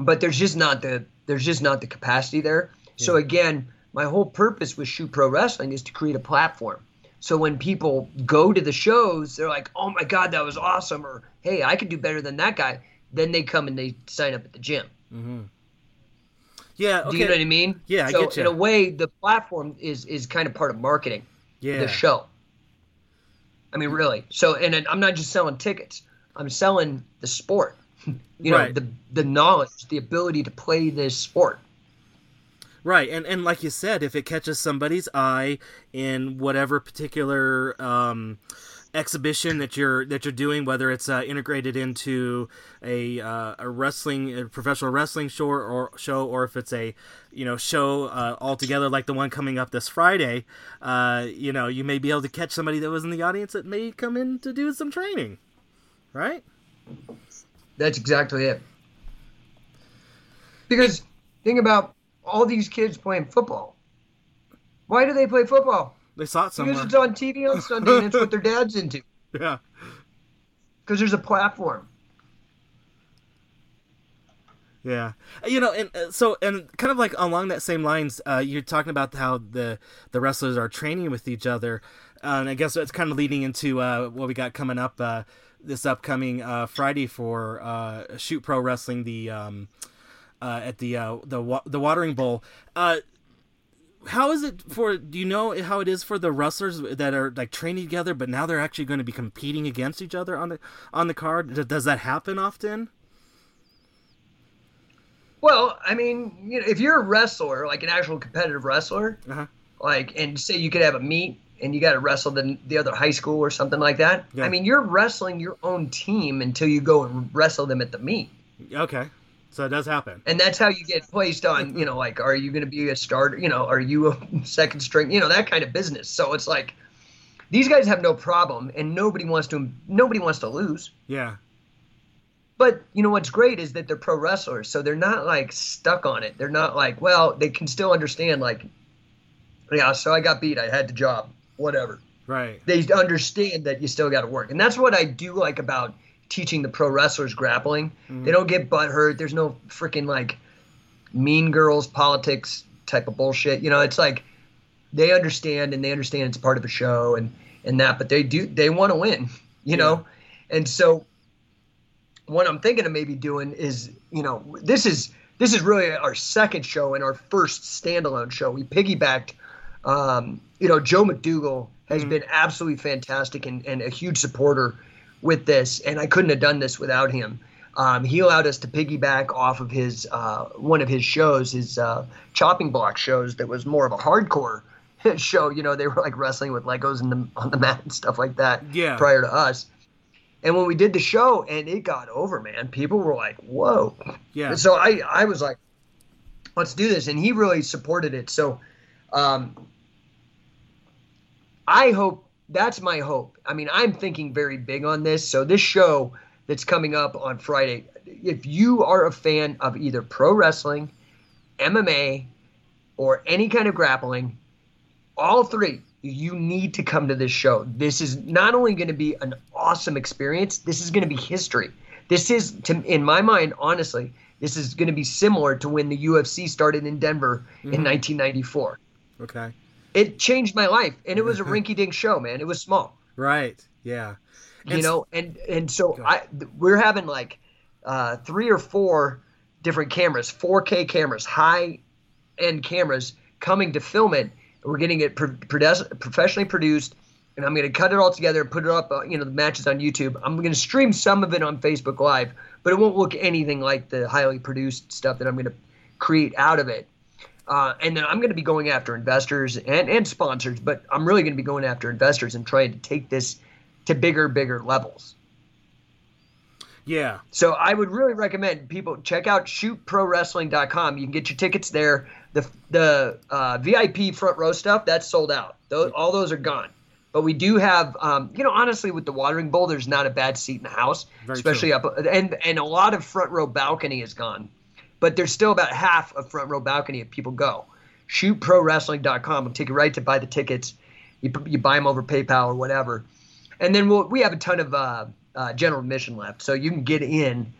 but there's just not the there's just not the capacity there. So again, my whole purpose with Shoot Pro Wrestling is to create a platform. So when people go to the shows, they're like, "Oh my God, that was awesome!" or "Hey, I could do better than that guy." Then they come and they sign up at the gym. Mm-hmm. yeah. Okay. Do you know what I mean? Yeah, I so get ya. in a way, the platform is is kind of part of marketing yeah. the show. I mean, really. So, and I'm not just selling tickets. I'm selling the sport. You know, Right. the the knowledge, the ability to play this sport. Right, and and like you said, if it catches somebody's eye in whatever particular um, exhibition that you're that you're doing, whether it's uh, integrated into a uh, a wrestling a professional wrestling show or show, or if it's a you know show uh, altogether like the one coming up this Friday, uh, you know you may be able to catch somebody that was in the audience that may come in to do some training, right? That's exactly it. Because think about all these kids playing football. Why do they play football? They saw it somewhere. Because it's on TV on Sunday and it's what their dad's into. yeah. Because there's a platform. Yeah, you know, and uh, so and kind of like along that same lines, uh, you're talking about how the the wrestlers are training with each other, uh, and I guess it's kind of leading into uh, what we got coming up uh, this upcoming uh, Friday for uh, Shoot Pro Wrestling, the um, uh, at the uh, the wa- the Watering Bowl. Uh, how is it for? Do you know how it is for the wrestlers that are like training together, but now they're actually going to be competing against each other on the on the card? Does- that happen often? Well, I mean, you know, if you're a wrestler, like an actual competitive wrestler, Uh-huh. like, and say you could have a meet and you got to wrestle the, the other high school or something like that. Yeah. I mean, you're wrestling your own team until you go and wrestle them at the meet. Okay. So it does happen. And that's how you get placed on, you know, like, are you going to be a starter? You know, are you a second string? You know, that kind of business. So it's like, these guys have no problem, and nobody wants to. Nobody wants to lose. Yeah. But you know what's great is that they're pro wrestlers, so they're not like stuck on it. They're not like, well, they can still understand like, yeah, so I got beat, I had the job, whatever. Right. They understand that you still got to work, and that's what I do like about teaching the pro wrestlers grappling. Mm-hmm. They don't get butt hurt. There's no freaking like mean girls politics type of bullshit. You know, it's like they understand and they understand it's part of a show and and that, but they do they want to win. You know, and so what I'm thinking of maybe doing is, you know, this is this is really our second show and our first standalone show. We piggybacked, um, you know, Joe McDougal has been absolutely fantastic and, and a huge supporter with this, and I couldn't have done this without him. Um, he allowed us to piggyback off of his uh, one of his shows, his uh, chopping block shows that was more of a hardcore show. You know, they were like wrestling with Legos in the, on the mat and stuff like that. Yeah. Prior to us, and when we did the show and it got over, man, people were like, "Whoa!" Yeah. So I I was like, "Let's do this," and he really supported it. So, um, I hope that's my hope. I mean, I'm thinking very big on this. So this show that's coming up on Friday, if you are a fan of either pro wrestling, MMA, or any kind of grappling, all three, you need to come to this show. This is not only going to be an awesome experience, this is going to be history. This is, to, in my mind, honestly, this is going to be similar to when the UFC started in Denver in mm-hmm. 1994. Okay. It changed my life, and it was a rinky-dink show, man. It was small, Right. Yeah. you know, and and so I we're having like uh, three or four different cameras, 4K cameras, high-end cameras coming to film it. We're getting it pro- professionally produced, and I'm going to cut it all together and put it up. Uh, you know, the matches on YouTube. I'm going to stream some of it on Facebook Live, but it won't look anything like the highly produced stuff that I'm going to create out of it. Uh, and then I'm going to be going after investors and, and sponsors, but I'm really going to be going after investors and trying to take this to bigger, bigger levels. Yeah. So I would really recommend people check out shootprowrestling.com. You can get your tickets there. The the uh, VIP front row stuff that's sold out. Those, all those are gone. But we do have, um, you know, honestly, with the watering bowl, there's not a bad seat in the house, Very especially up and and a lot of front row balcony is gone. But there's still about half of front row balcony if people go. Shootprowrestling.com will take you right to buy the tickets. You, you buy them over PayPal or whatever, and then we'll, we have a ton of uh, uh, general admission left, so you can get in.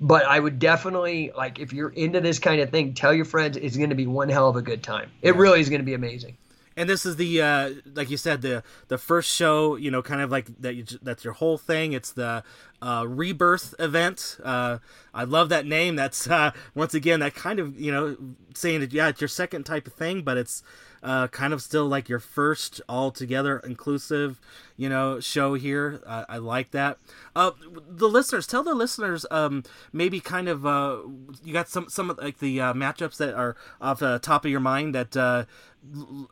But I would definitely like if you're into this kind of thing, tell your friends. It's going to be one hell of a good time. It really is going to be amazing. And this is the uh, like you said the the first show you know kind of like that you, that's your whole thing. It's the uh, rebirth event. Uh, I love that name. That's uh, once again that kind of you know saying that yeah it's your second type of thing, but it's uh, kind of still like your first all together inclusive you know show here. Uh, I like that. Uh, the listeners tell the listeners um, maybe kind of uh, you got some some of like the uh, matchups that are off the top of your mind that uh,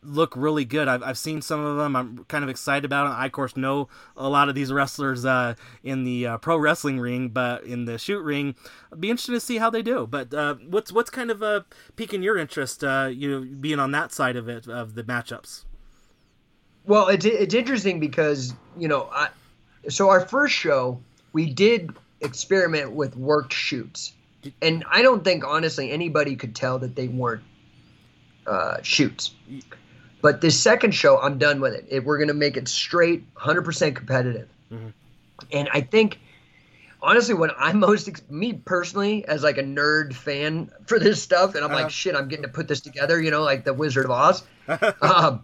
look really good. I've, I've seen some of them. I'm kind of excited about it. I of course know a lot of these wrestlers uh, in the uh, pro wrestling ring, but in the shoot ring, I'd be interested to see how they do. But uh, what's what's kind of uh, piquing your interest? Uh, you know, being on that side of it of the matchups. Well, it's it's interesting because you know, I, so our first show we did experiment with worked shoots, and I don't think honestly anybody could tell that they weren't uh, shoots. But this second show, I'm done with it. it we're gonna make it straight, 100% competitive, and I think. Honestly, what I'm most me personally as like a nerd fan for this stuff, and I'm Uh-huh. like, shit, I'm getting to put this together, you know, like the Wizard of Oz. um,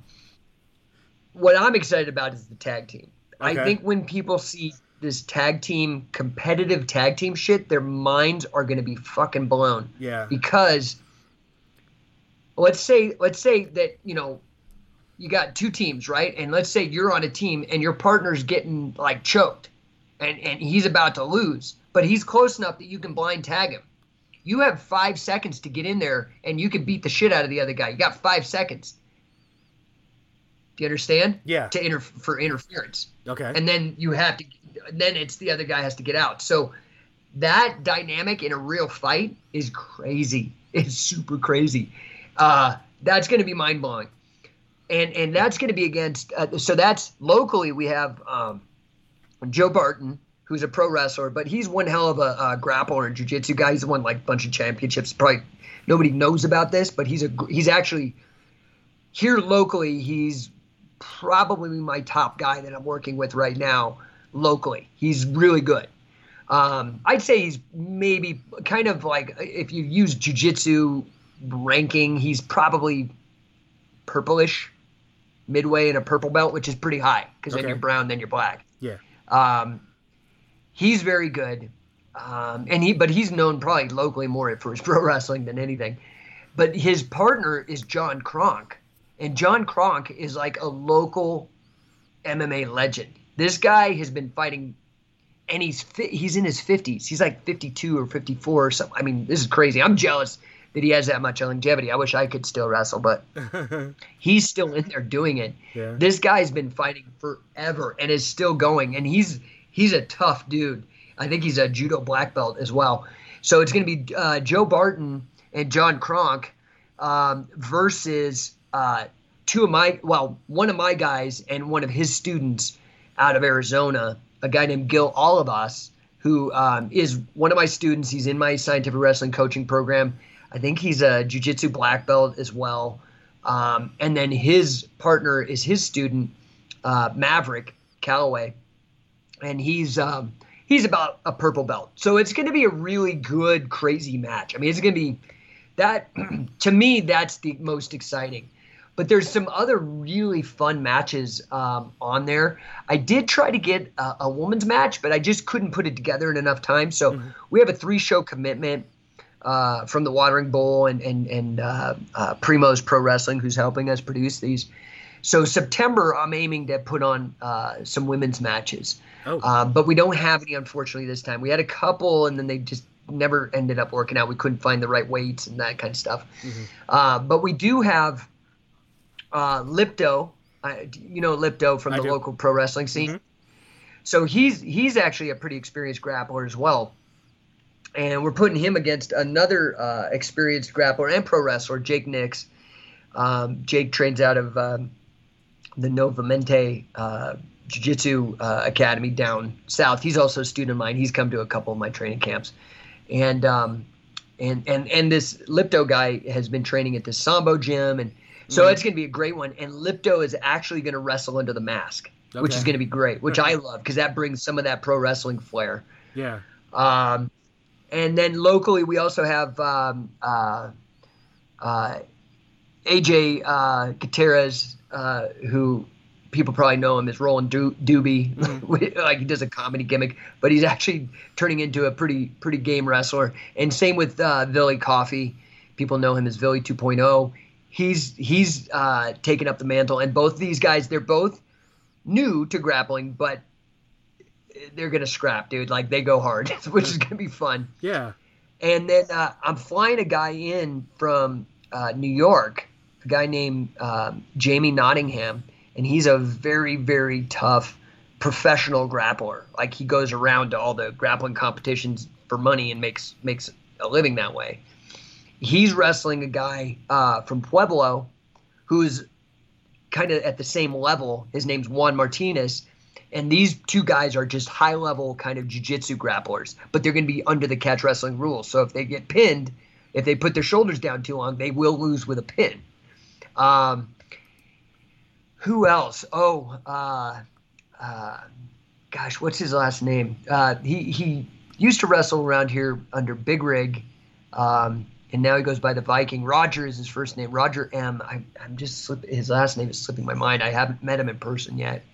what I'm excited about is the tag team. I think when people see this tag team, competitive tag team shit, their minds are going to be fucking blown. Yeah. Because let's say let's say that you know you got two teams, right? And let's say you're on a team and your partner's getting like choked, and and he's about to lose, but he's close enough that you can blind tag him. You have five seconds to get in there, and you can beat the shit out of the other guy. You got five seconds. Do you understand? Yeah. To inter- for interference Okay. and then you have to then it's the other guy has to get out so that dynamic in a real fight is crazy. It's super crazy. Uh, that's going to be mind blowing, and and that's going to be against. Uh, so that's locally we have um, Joe Barton, who's a pro wrestler, but he's one hell of a uh, grappler and jiu-jitsu guy. He's won like a bunch of championships. Probably nobody knows about this, but he's a he's actually here locally. He's probably my top guy that I'm working with right now locally. He's really good. Um, I'd say he's maybe kind of like if you use jiu-jitsu ranking, he's probably purplish, midway in a purple belt, which is pretty high because Okay. then you're brown, then you're black. Yeah. Um, he's very good, um, and he but he's known probably locally more for his pro wrestling than anything. But his partner is John Kronk, and John Kronk is like a local MMA legend. This guy has been fighting, and he's fi- he's in his fifties. He's like fifty two or fifty four or something. I mean, this is crazy. I'm jealous that he has that much longevity. I wish I could still wrestle, but he's still in there doing it. Yeah. This guy's been fighting forever and is still going, and he's he's a tough dude. I think he's a judo black belt as well. So it's going to be uh, Joe Barton and John Kronk um, versus uh, two of my well, one of my guys and one of his students out of Arizona, a guy named Gil Olivas, who um, is one of my students. He's in my scientific wrestling coaching program. I think he's a jiu-jitsu black belt as well. Um, and then his partner is his student, uh, Maverick Calloway, and he's um, he's about a purple belt. So it's going to be a really good, crazy match. I mean, it's going to be that to me that's the most exciting. But there's some other really fun matches um, on there. I did try to get a, a woman's match, but I just couldn't put it together in enough time. So we have a three show commitment uh, from the Watering Bowl and and and uh, uh, Primo's Pro Wrestling, who's helping us produce these. So September, I'm aiming to put on uh, some women's matches, Oh. uh, but we don't have any unfortunately this time. We had a couple, and then they just never ended up working out. We couldn't find the right weights and that kind of stuff. Uh, but we do have uh, Lipto. I, you know Lipto from I the do. local pro wrestling scene. So he's he's actually a pretty experienced grappler as well and we're putting him against another uh, experienced grappler and pro wrestler, Jake Nix. Um, Jake trains out of um, the Novamente uh, Jiu Jitsu uh, Academy down south. He's also a student of mine. He's come to a couple of my training camps, and um, and and and this Lipto guy has been training at the Sambo gym, and so it's going to be a great one. And Lipto is actually going to wrestle under the mask, which is going to be great, which I love because that brings some of that pro wrestling flair. Yeah. Um, and then locally, we also have um, uh, uh, AJ uh, Gutierrez, uh, who people probably know him as Roland Do- Doobie, like he does a comedy gimmick, but he's actually turning into a pretty pretty game wrestler. And same with uh, Billy Coffee, people know him as Billy 2.0. He's he's uh, taken up the mantle, and both these guys, they're both new to grappling, but they're gonna scrap, dude. Like they go hard, which is gonna be fun. Yeah. And then uh, I'm flying a guy in from uh, New York, a guy named um, Jamie Nottingham, and he's a very, very tough professional grappler. Like he goes around to all the grappling competitions for money and makes makes a living that way. He's wrestling a guy uh, from Pueblo, who's kind of at the same level. His name's Juan Martinez. And these two guys are just high level kind of jiu-jitsu grapplers, but they're going to be under the catch wrestling rules. So if they get pinned, if they put their shoulders down too long, they will lose with a pin. Um, who else? Oh, uh, uh, gosh, what's his last name? Uh, he he used to wrestle around here under Big Rig, um, and now he goes by the Viking. Roger is his first name. Roger M. I, I'm just his last name is slipping my mind. I haven't met him in person yet.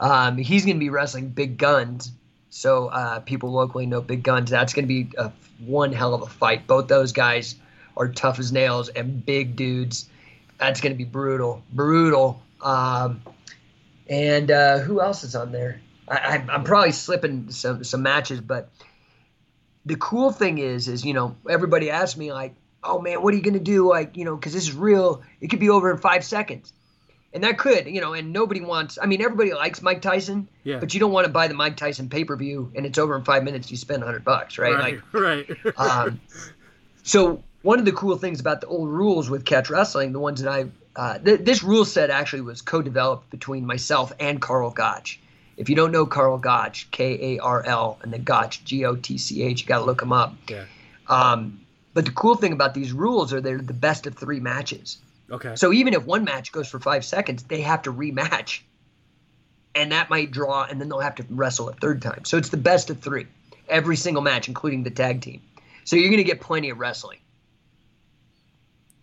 Um, he's going to be wrestling Big Guns, so uh, people locally know Big Guns. That's going to be a, one hell of a fight. Both those guys are tough as nails and big dudes. That's going to be brutal, brutal. Um, and uh, who else is on there? I, I'm probably slipping some some matches, but the cool thing is, is you know, everybody asks me like, "Oh man, what are you gonna do?" Like, you know, because this is real. It could be over in five seconds. and that could, you know, and nobody wants. I mean, everybody likes Mike Tyson, Yeah. but you don't want to buy the Mike Tyson pay per view and it's over in five minutes. You spend hundred bucks, right? right, Like, right. um, so one of the cool things about the old rules with catch wrestling, the ones that I, uh, th- this rule set actually was co-developed between myself and Karl Gotch. If you don't know Karl Gotch, K A R L, and then Gotch, G O T C H, you got to look him up. yeah. Um, but the cool thing about these rules are they're the best of three matches. Okay. So even if one match goes for five seconds, they have to rematch. And that might draw, and then they'll have to wrestle a third time. So it's the best of three, every single match, including the tag team. So you're going to get plenty of wrestling.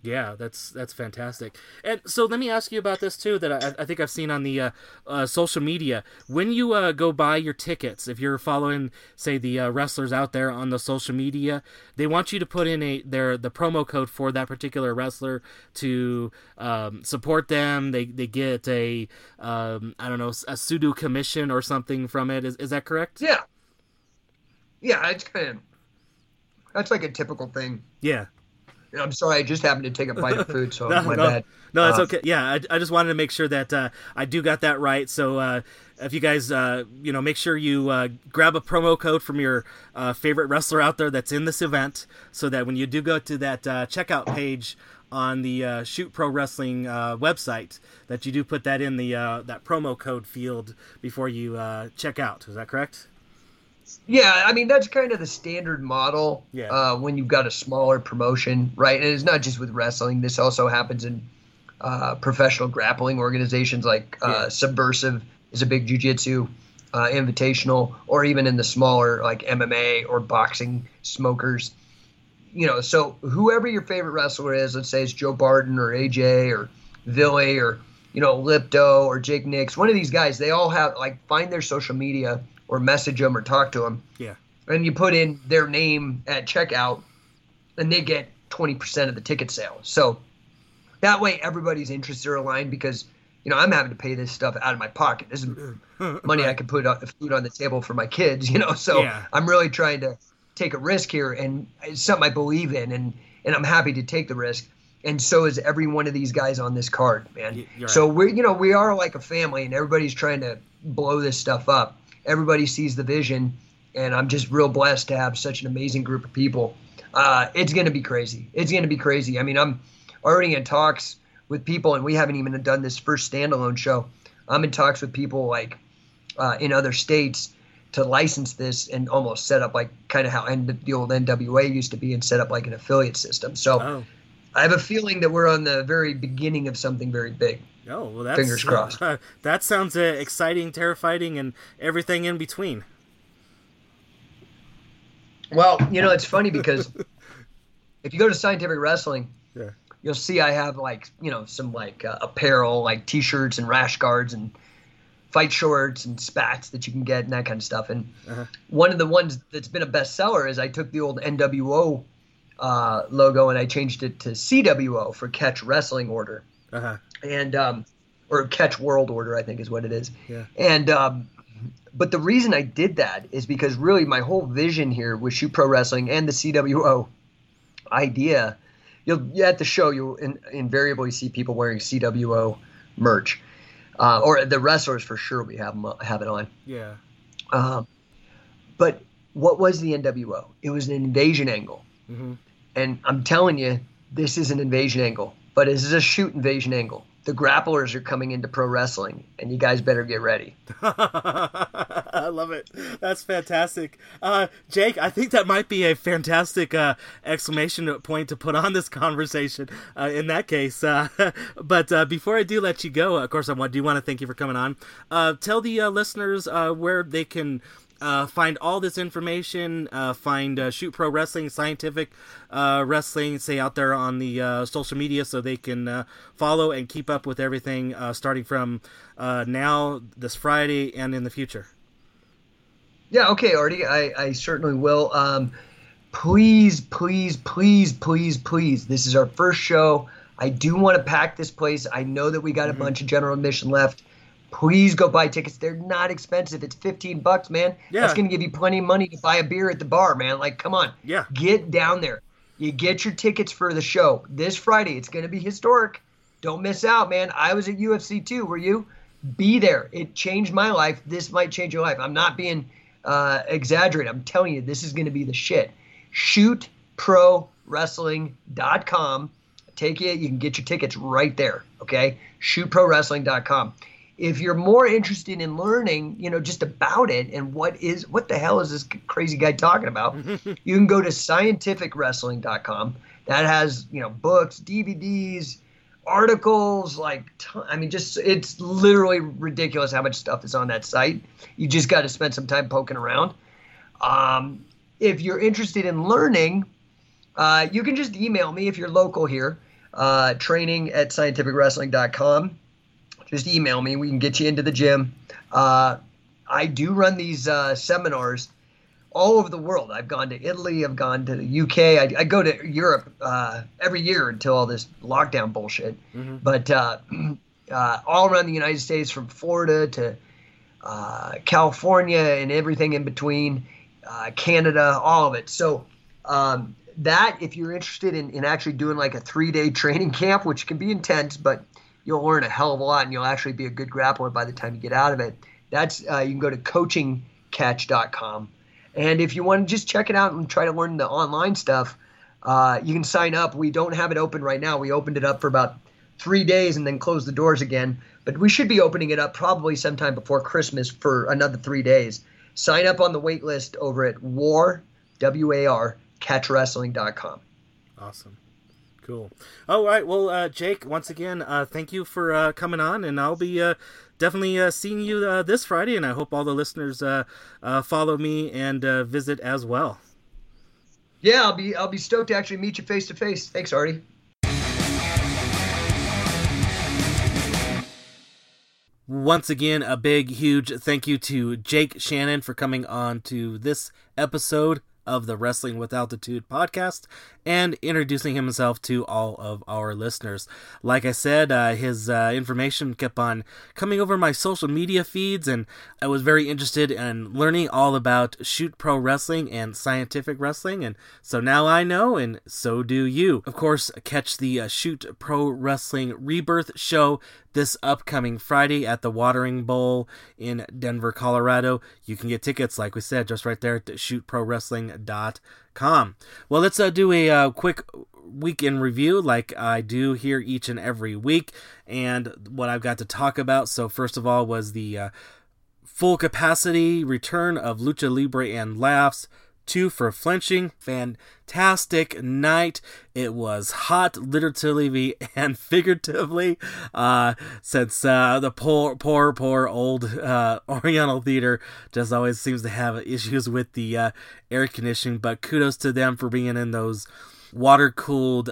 Yeah, that's that's fantastic. And so let me ask you about this too. That I, I think I've seen on the uh, uh, social media. When you uh, go buy your tickets, if you're following, say, the uh, wrestlers out there on the social media, they want you to put in a their the promo code for that particular wrestler to um, support them. They they get a um, I don't know a pseudo commission or something from it. Is is that correct? Yeah. Yeah, it's kind of, that's like a typical thing. Yeah. I'm sorry, I just happened to take a bite of food, so No, my no, bad. no, that's Uh, okay. Yeah, I, I just wanted to make sure that uh, I do got that right. So uh, if you guys, uh, you know, make sure you uh, grab a promo code from your uh, favorite wrestler out there that's in this event, so that when you do go to that uh, checkout page on the uh, Shoot Pro Wrestling uh, website, that you do put that in the uh, that promo code field before you uh, check out. Is that correct? Yeah, I mean that's kind of the standard model. Yeah. Uh, when you've got a smaller promotion, right? And it's not just with wrestling. This also happens in uh, professional grappling organizations like uh, Yeah. Subversive is a big jujitsu uh, invitational, or even in the smaller like MMA or boxing smokers. You know, so whoever your favorite wrestler is, let's say it's Joe Barton or AJ or Billy or you know Lipto or Jake Nix, one of these guys, they all have like find their social media or message them or talk to them Yeah. and you put in their name at checkout, and they get 20% of the ticket sale. So that way, everybody's interests are aligned because you know I'm having to pay this stuff out of my pocket. This is mm-hmm. money I could put on, food on the table for my kids, you know. So Yeah. I'm really trying to take a risk here, and it's something I believe in, and and I'm happy to take the risk. And so is every one of these guys on this card, man. So we're you know we are like a family, and everybody's trying to blow this stuff up. Everybody sees the vision, and I'm just real blessed to have such an amazing group of people. Uh, it's going to be crazy. It's going to be crazy. I mean, I'm already in talks with people, and we haven't even done this first standalone show. I'm in talks with people like uh, in other states to license this and almost set up like kind of how N- the old NWA used to be and set up like an affiliate system. So Oh. I have a feeling that we're on the very beginning of something very big. Oh well, that's Fingers crossed. uh, that sounds uh, exciting, terrifying, and everything in between. Well, you know, it's funny because if you go to Scientific Wrestling, Yeah. you'll see I have like you know some like uh, apparel, like T-shirts and rash guards and fight shorts and spats that you can get and that kind of stuff. And Uh-huh. one of the ones that's been a bestseller is I took the old NWO uh, logo and I changed it to CWO for Catch Wrestling Order Uh huh. and um, or Catch World Order, I think is what it is. Yeah. And um, but the reason I did that is because really my whole vision here with Shoot Pro Wrestling and the CWO idea. You'll at the show you'll in, invariably see people wearing CWO merch, uh, or the wrestlers for sure. We have 'em- have it on. Yeah. Um, but what was the NWO? It was an invasion angle. hmm And I'm telling you, this is an invasion angle, but this is a shoot invasion angle. The grapplers are coming into pro wrestling, and you guys better get ready. I love it. That's fantastic. Uh, Jake, I think that might be a fantastic uh, exclamation point to put on this conversation uh, in that case. Uh, but uh, before I do let you go, of course, I want- do want to thank you for coming on. Uh, tell the listeners where they can. Uh, find all this information. Uh, find uh, Shoot Pro Wrestling, Scientific uh, Wrestling, say out there on the uh, social media, so they can uh, follow and keep up with everything uh, starting from uh, now, this Friday, and in the future. Yeah, okay, Artie, I, I certainly will. Um, please, please, please, please, please. This is our first show. I do want to pack this place. I know that we got a bunch of general admission left. Please go buy tickets. They're not expensive. It's 15 bucks, man. Yeah. That's going to give you plenty of money to buy a beer at the bar, man. Like, come on. Yeah. Get down there. You get your tickets for the show this Friday. It's going to be historic. Don't miss out, man. I was at UFC too. Were you? Be there. It changed my life. This might change your life. I'm not being uh, exaggerating. I'm telling you, this is going to be the shit. ShootProWrestling.com. Take it. You can get your tickets right there. Okay. ShootProWrestling.com if you're more interested in learning, you know, just about it and what is what the hell is this crazy guy talking about, you can go to scientificwrestling.com. That has, you know, books, DVDs, articles, like I mean just it's literally ridiculous how much stuff is on that site. You just got to spend some time poking around. Um, if you're interested in learning, uh, you can just email me if you're local here, uh, training at scientificwrestling.com just email me. We can get you into the gym. Uh, I do run these uh, seminars all over the world. I've gone to Italy. I've gone to the UK. I, I go to Europe uh, every year until all this lockdown bullshit. Mm-hmm. But uh, uh, all around the United States, from Florida to uh, California and everything in between, Canada, all of it. So um, that, if you're interested in, in actually doing like a three day training camp, which can be intense, but you'll learn a hell of a lot and you'll actually be a good grappler by the time you get out of it. That's uh, you can go to coachingcatch.com. And if you want to just check it out and try to learn the online stuff, uh, you can sign up. We don't have it open right now. We opened it up for about three days and then closed the doors again. But we should be opening it up probably sometime before Christmas for another three days. Sign up on the wait list over at war, W A R, catchwrestling.com. Awesome. Cool. All right. Well, uh, Jake, once again, uh, thank you for uh, coming on, and I'll be uh, definitely uh, seeing you uh, this Friday, and I hope all the listeners follow me and visit as well. Yeah, I'll be I'll be stoked to actually meet you face to face. Thanks, Artie. Once again, a big, huge thank you to Jake Shannon for coming on to this episode of the Wrestling with Altitude podcast and introducing himself to all of our listeners. Like I said, uh, his uh, information kept on coming over my social media feeds, and I was very interested in learning all about Shoot Pro Wrestling and scientific wrestling, and so now I know, and so do you. Of course, catch the uh, Shoot Pro Wrestling Rebirth show this upcoming Friday at the Watering Bowl in Denver, Colorado. You can get tickets, like we said, just right there at shootprowrestling.com com. Well, let's uh, do a uh, quick week in review like I do here each and every week and what I've got to talk about. So, first of all, was the uh, full capacity return of Lucha Libre and Laughs two for flinching. Fantastic night. It was hot, literally and figuratively, uh, since uh, the poor, poor, poor old uh, Oriental theater just always seems to have issues with the uh, air conditioning. But kudos to them for being in those water cooled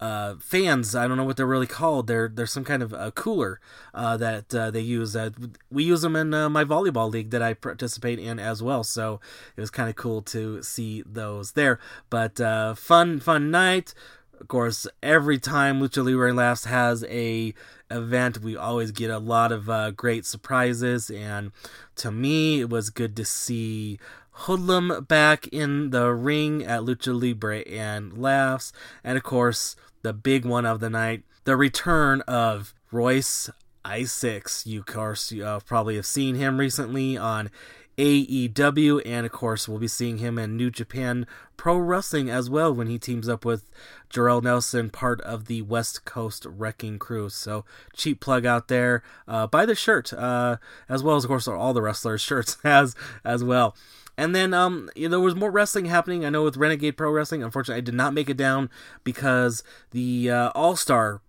uh, fans. I don't know what they're really called. They're they're some kind of a cooler uh, that uh, they use. Uh, we use them in uh, my volleyball league that I participate in as well. So it was kind of cool to see those there. But fun fun night. Of course, every time Lucha Libre Laughs has a event, we always get a lot of great surprises. And to me, it was good to see Hoodlum back in the ring at Lucha Libre and Laughs. And of course, the big one of the night, the return of Royce Isaacs. You, of course, you uh, probably have seen him recently on AEW, and of course, we'll be seeing him in New Japan Pro Wrestling as well when he teams up with Jorel Nelson, part of the West Coast Wrecking Crew. So, cheap plug out there. Uh, buy the shirt, uh, as well as, of course, all the wrestlers' shirts as as well. And then um, you know, there was more wrestling happening. I know with Renegade Pro Wrestling. Unfortunately, I did not make it down because the uh, All Star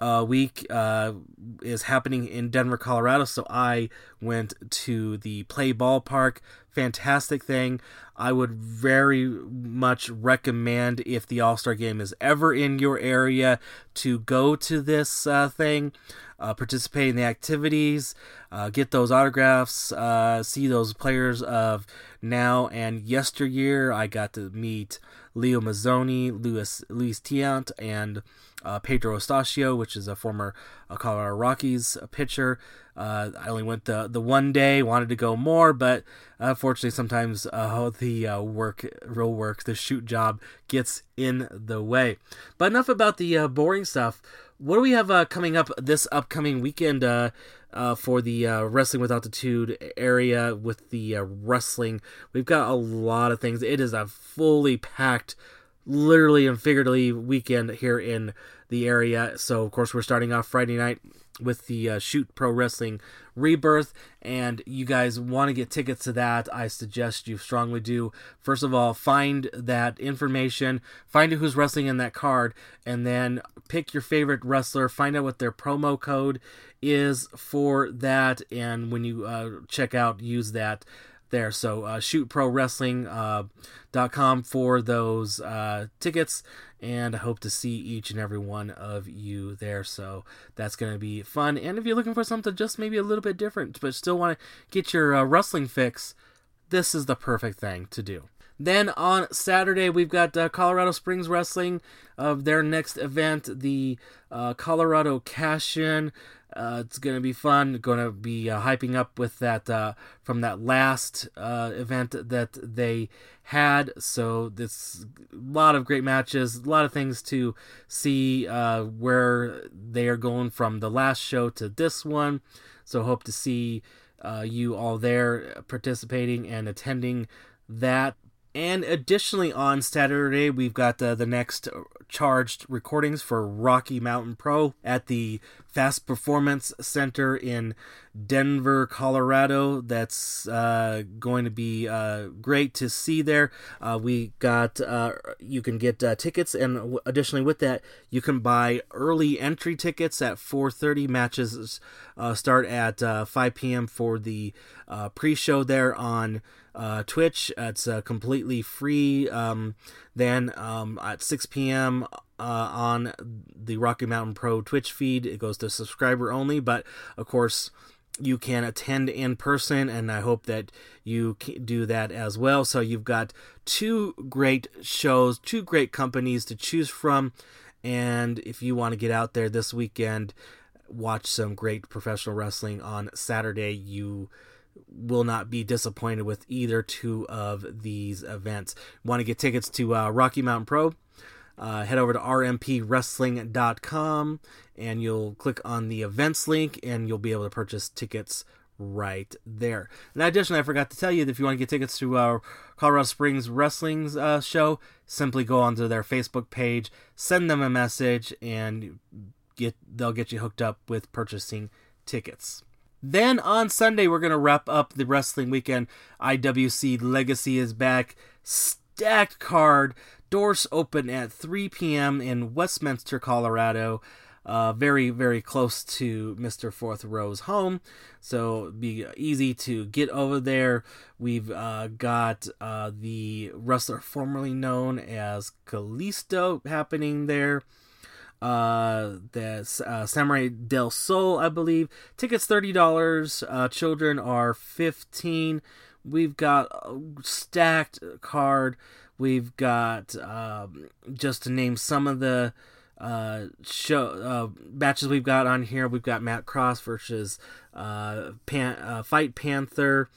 uh, week uh, is happening in Denver, Colorado. So I went to the Play Ballpark. Fantastic thing. I would very much recommend if the All Star game is ever in your area to go to this uh, thing uh, participate in the activities, uh, get those autographs, uh, see those players of now and yesteryear. I got to meet Leo Mazzone, Luis, Luis Tiant, and uh, Pedro Astacio, which is a former uh, Colorado Rockies pitcher. Uh, I only went the the one day, wanted to go more, but unfortunately, sometimes the work, real work, the shoot job gets in the way. But enough about the boring stuff what do we have uh, coming up this upcoming weekend uh, uh, for the uh, Wrestling with Altitude area with the uh, wrestling? We've got a lot of things. It is a fully packed, literally and figuratively, weekend here in the area. So, of course, we're starting off Friday night with the uh, Shoot Pro Wrestling Rebirth, and you guys want to get tickets to that, I suggest you strongly do. First of all, find that information, find out who's wrestling in that card, and then pick your favorite wrestler, find out what their promo code is for that, and when you uh, check out, use that there. So uh, shootprowrestling.com uh, for those uh, tickets and I hope to see each and every one of you there. So that's going to be fun. And if you're looking for something just maybe a little bit different, but still want to get your uh, wrestling fix, this is the perfect thing to do. Then on Saturday, we've got uh, Colorado Springs Wrestling of their next event, the uh, Colorado Cash In. Uh, it's to be fun. To be uh, hyping up with that uh, from that last uh, event that they had. So this a lot of great matches, a lot of things to see uh, where they are going from the last show to this one. So hope to see uh, you all there participating and attending that. And additionally, on Saturday, we've got the next charged recordings for Rocky Mountain Pro at the Fast Performance Center in Denver, Colorado. That's uh, going to be uh, great to see there. Uh, we got uh, you can get uh, tickets, and additionally with that, you can buy early entry tickets at 4:30. Matches start at 5 p.m. for the pre-show there on. Uh, Twitch. It's uh, completely free. Um, then um, at 6 p.m. Uh, on the Rocky Mountain Pro Twitch feed, it goes to subscriber only. But of course, you can attend in person, and I hope that you do that as well. So you've got two great shows, two great companies to choose from. And if you want to get out there this weekend, watch some great professional wrestling on Saturday, you will not be disappointed with either two of these events. Want to get tickets to uh, Rocky Mountain Pro? Uh, head over to rmpwrestling.com and you'll click on the events link and you'll be able to purchase tickets right there. And additionally, I forgot to tell you that if you want to get tickets to our Colorado Springs Wrestling's uh, show, simply go onto their Facebook page, send them a message, and get they'll get you hooked up with purchasing tickets. Then on Sunday, we're going to wrap up the wrestling weekend. IWC Legacy is back. Stacked card. Doors open at 3 p.m. in Westminster, Colorado. Uh, very, very close to Mr. Fourth Row's home. So be easy to get over there. We've uh, got uh, the wrestler formerly known as Kalisto happening there uh the uh, Samuray del Sol i believe. Tickets $30 uh children are 15 we've got a stacked card. We've got um just to name some of the uh show uh matches we've got on here. We've got matt cross versus uh pan uh, fight panther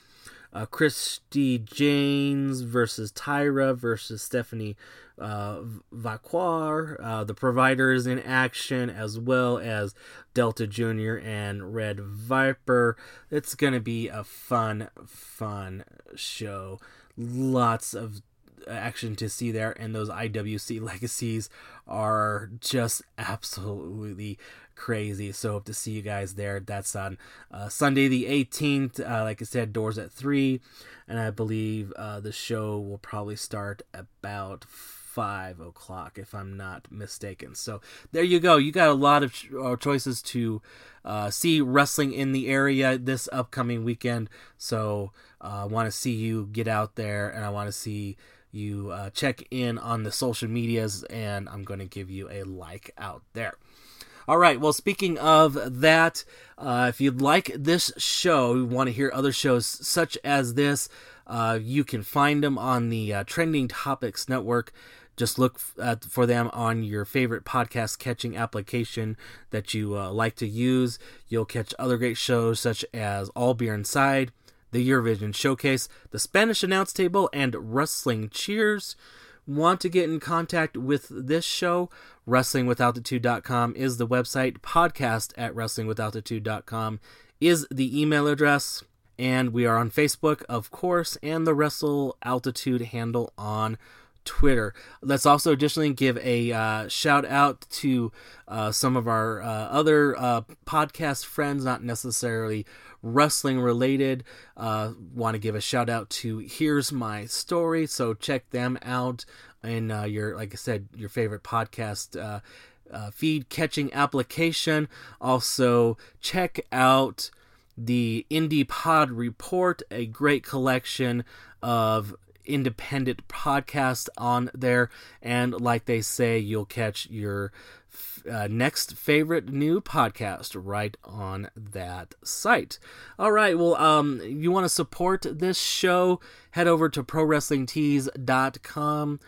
uh, Christy Janes versus Tyra versus Stephanie uh, Vaquer. Uh, the providers in action, as well as Delta Jr. and Red Viper. It's going to be a fun, fun show. Lots of action to see there, and those IWC legacies are just absolutely crazy. So hope to see you guys there. That's on uh, Sunday the 18th. Uh, like I said, doors at three, and I believe uh, the show will probably start about five o'clock, if I'm not mistaken. So there you go. You got a lot of uh, choices to uh, see wrestling in the area this upcoming weekend. So uh, I want to see you get out there, and I want to see you uh, check in on the social medias, and I'm going to give you a like out there. All right. Well, speaking of that, uh, if you'd like this show, you want to hear other shows such as this, uh, you can find them on the uh, Trending Topics Network. Just look at, for them on your favorite podcast catching application that you uh, like to use. You'll catch other great shows such as All Beer Inside, the Eurovision Showcase, the Spanish Announce Table, and Wrestling Cheers. Want to get in contact with this show, wrestlingwithaltitude.com is the website. Podcast at wrestlingwithaltitude.com is the email address. And we are on Facebook, of course, and the Wrestle Altitude handle on Twitter. Let's also additionally give a uh, shout out to uh, some of our uh, other uh, podcast friends, not necessarily wrestling related. Uh, Want to give a shout out to Here's My Story, so check them out in uh, your, like I said, your favorite podcast feed catching application. Also, check out the Indie Pod Report, a great collection of independent podcast on there. And like they say, you'll catch your uh, next favorite new podcast right on that site. All right, well, um, you want to support this show? Head over to prowrestlingtees.com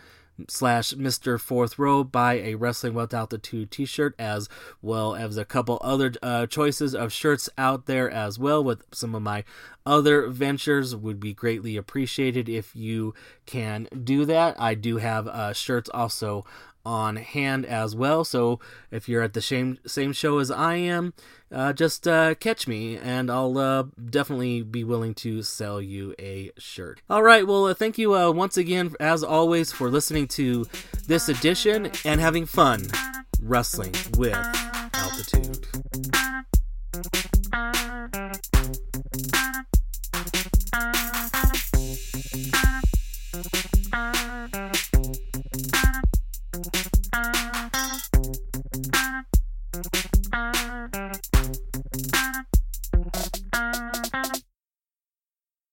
slash Mr. Fourth Row, buy a Wrestling with Altitude t-shirt as well as a couple other uh, choices of shirts out there as well with some of my other ventures would be greatly appreciated if you can do that. I do have uh, shirts also on hand as well. So if you're at the same same show as I am, uh, just uh, catch me, and I'll uh, definitely be willing to sell you a shirt. All right. Well, uh, thank you uh, once again, as always, for listening to this edition and having fun wrestling with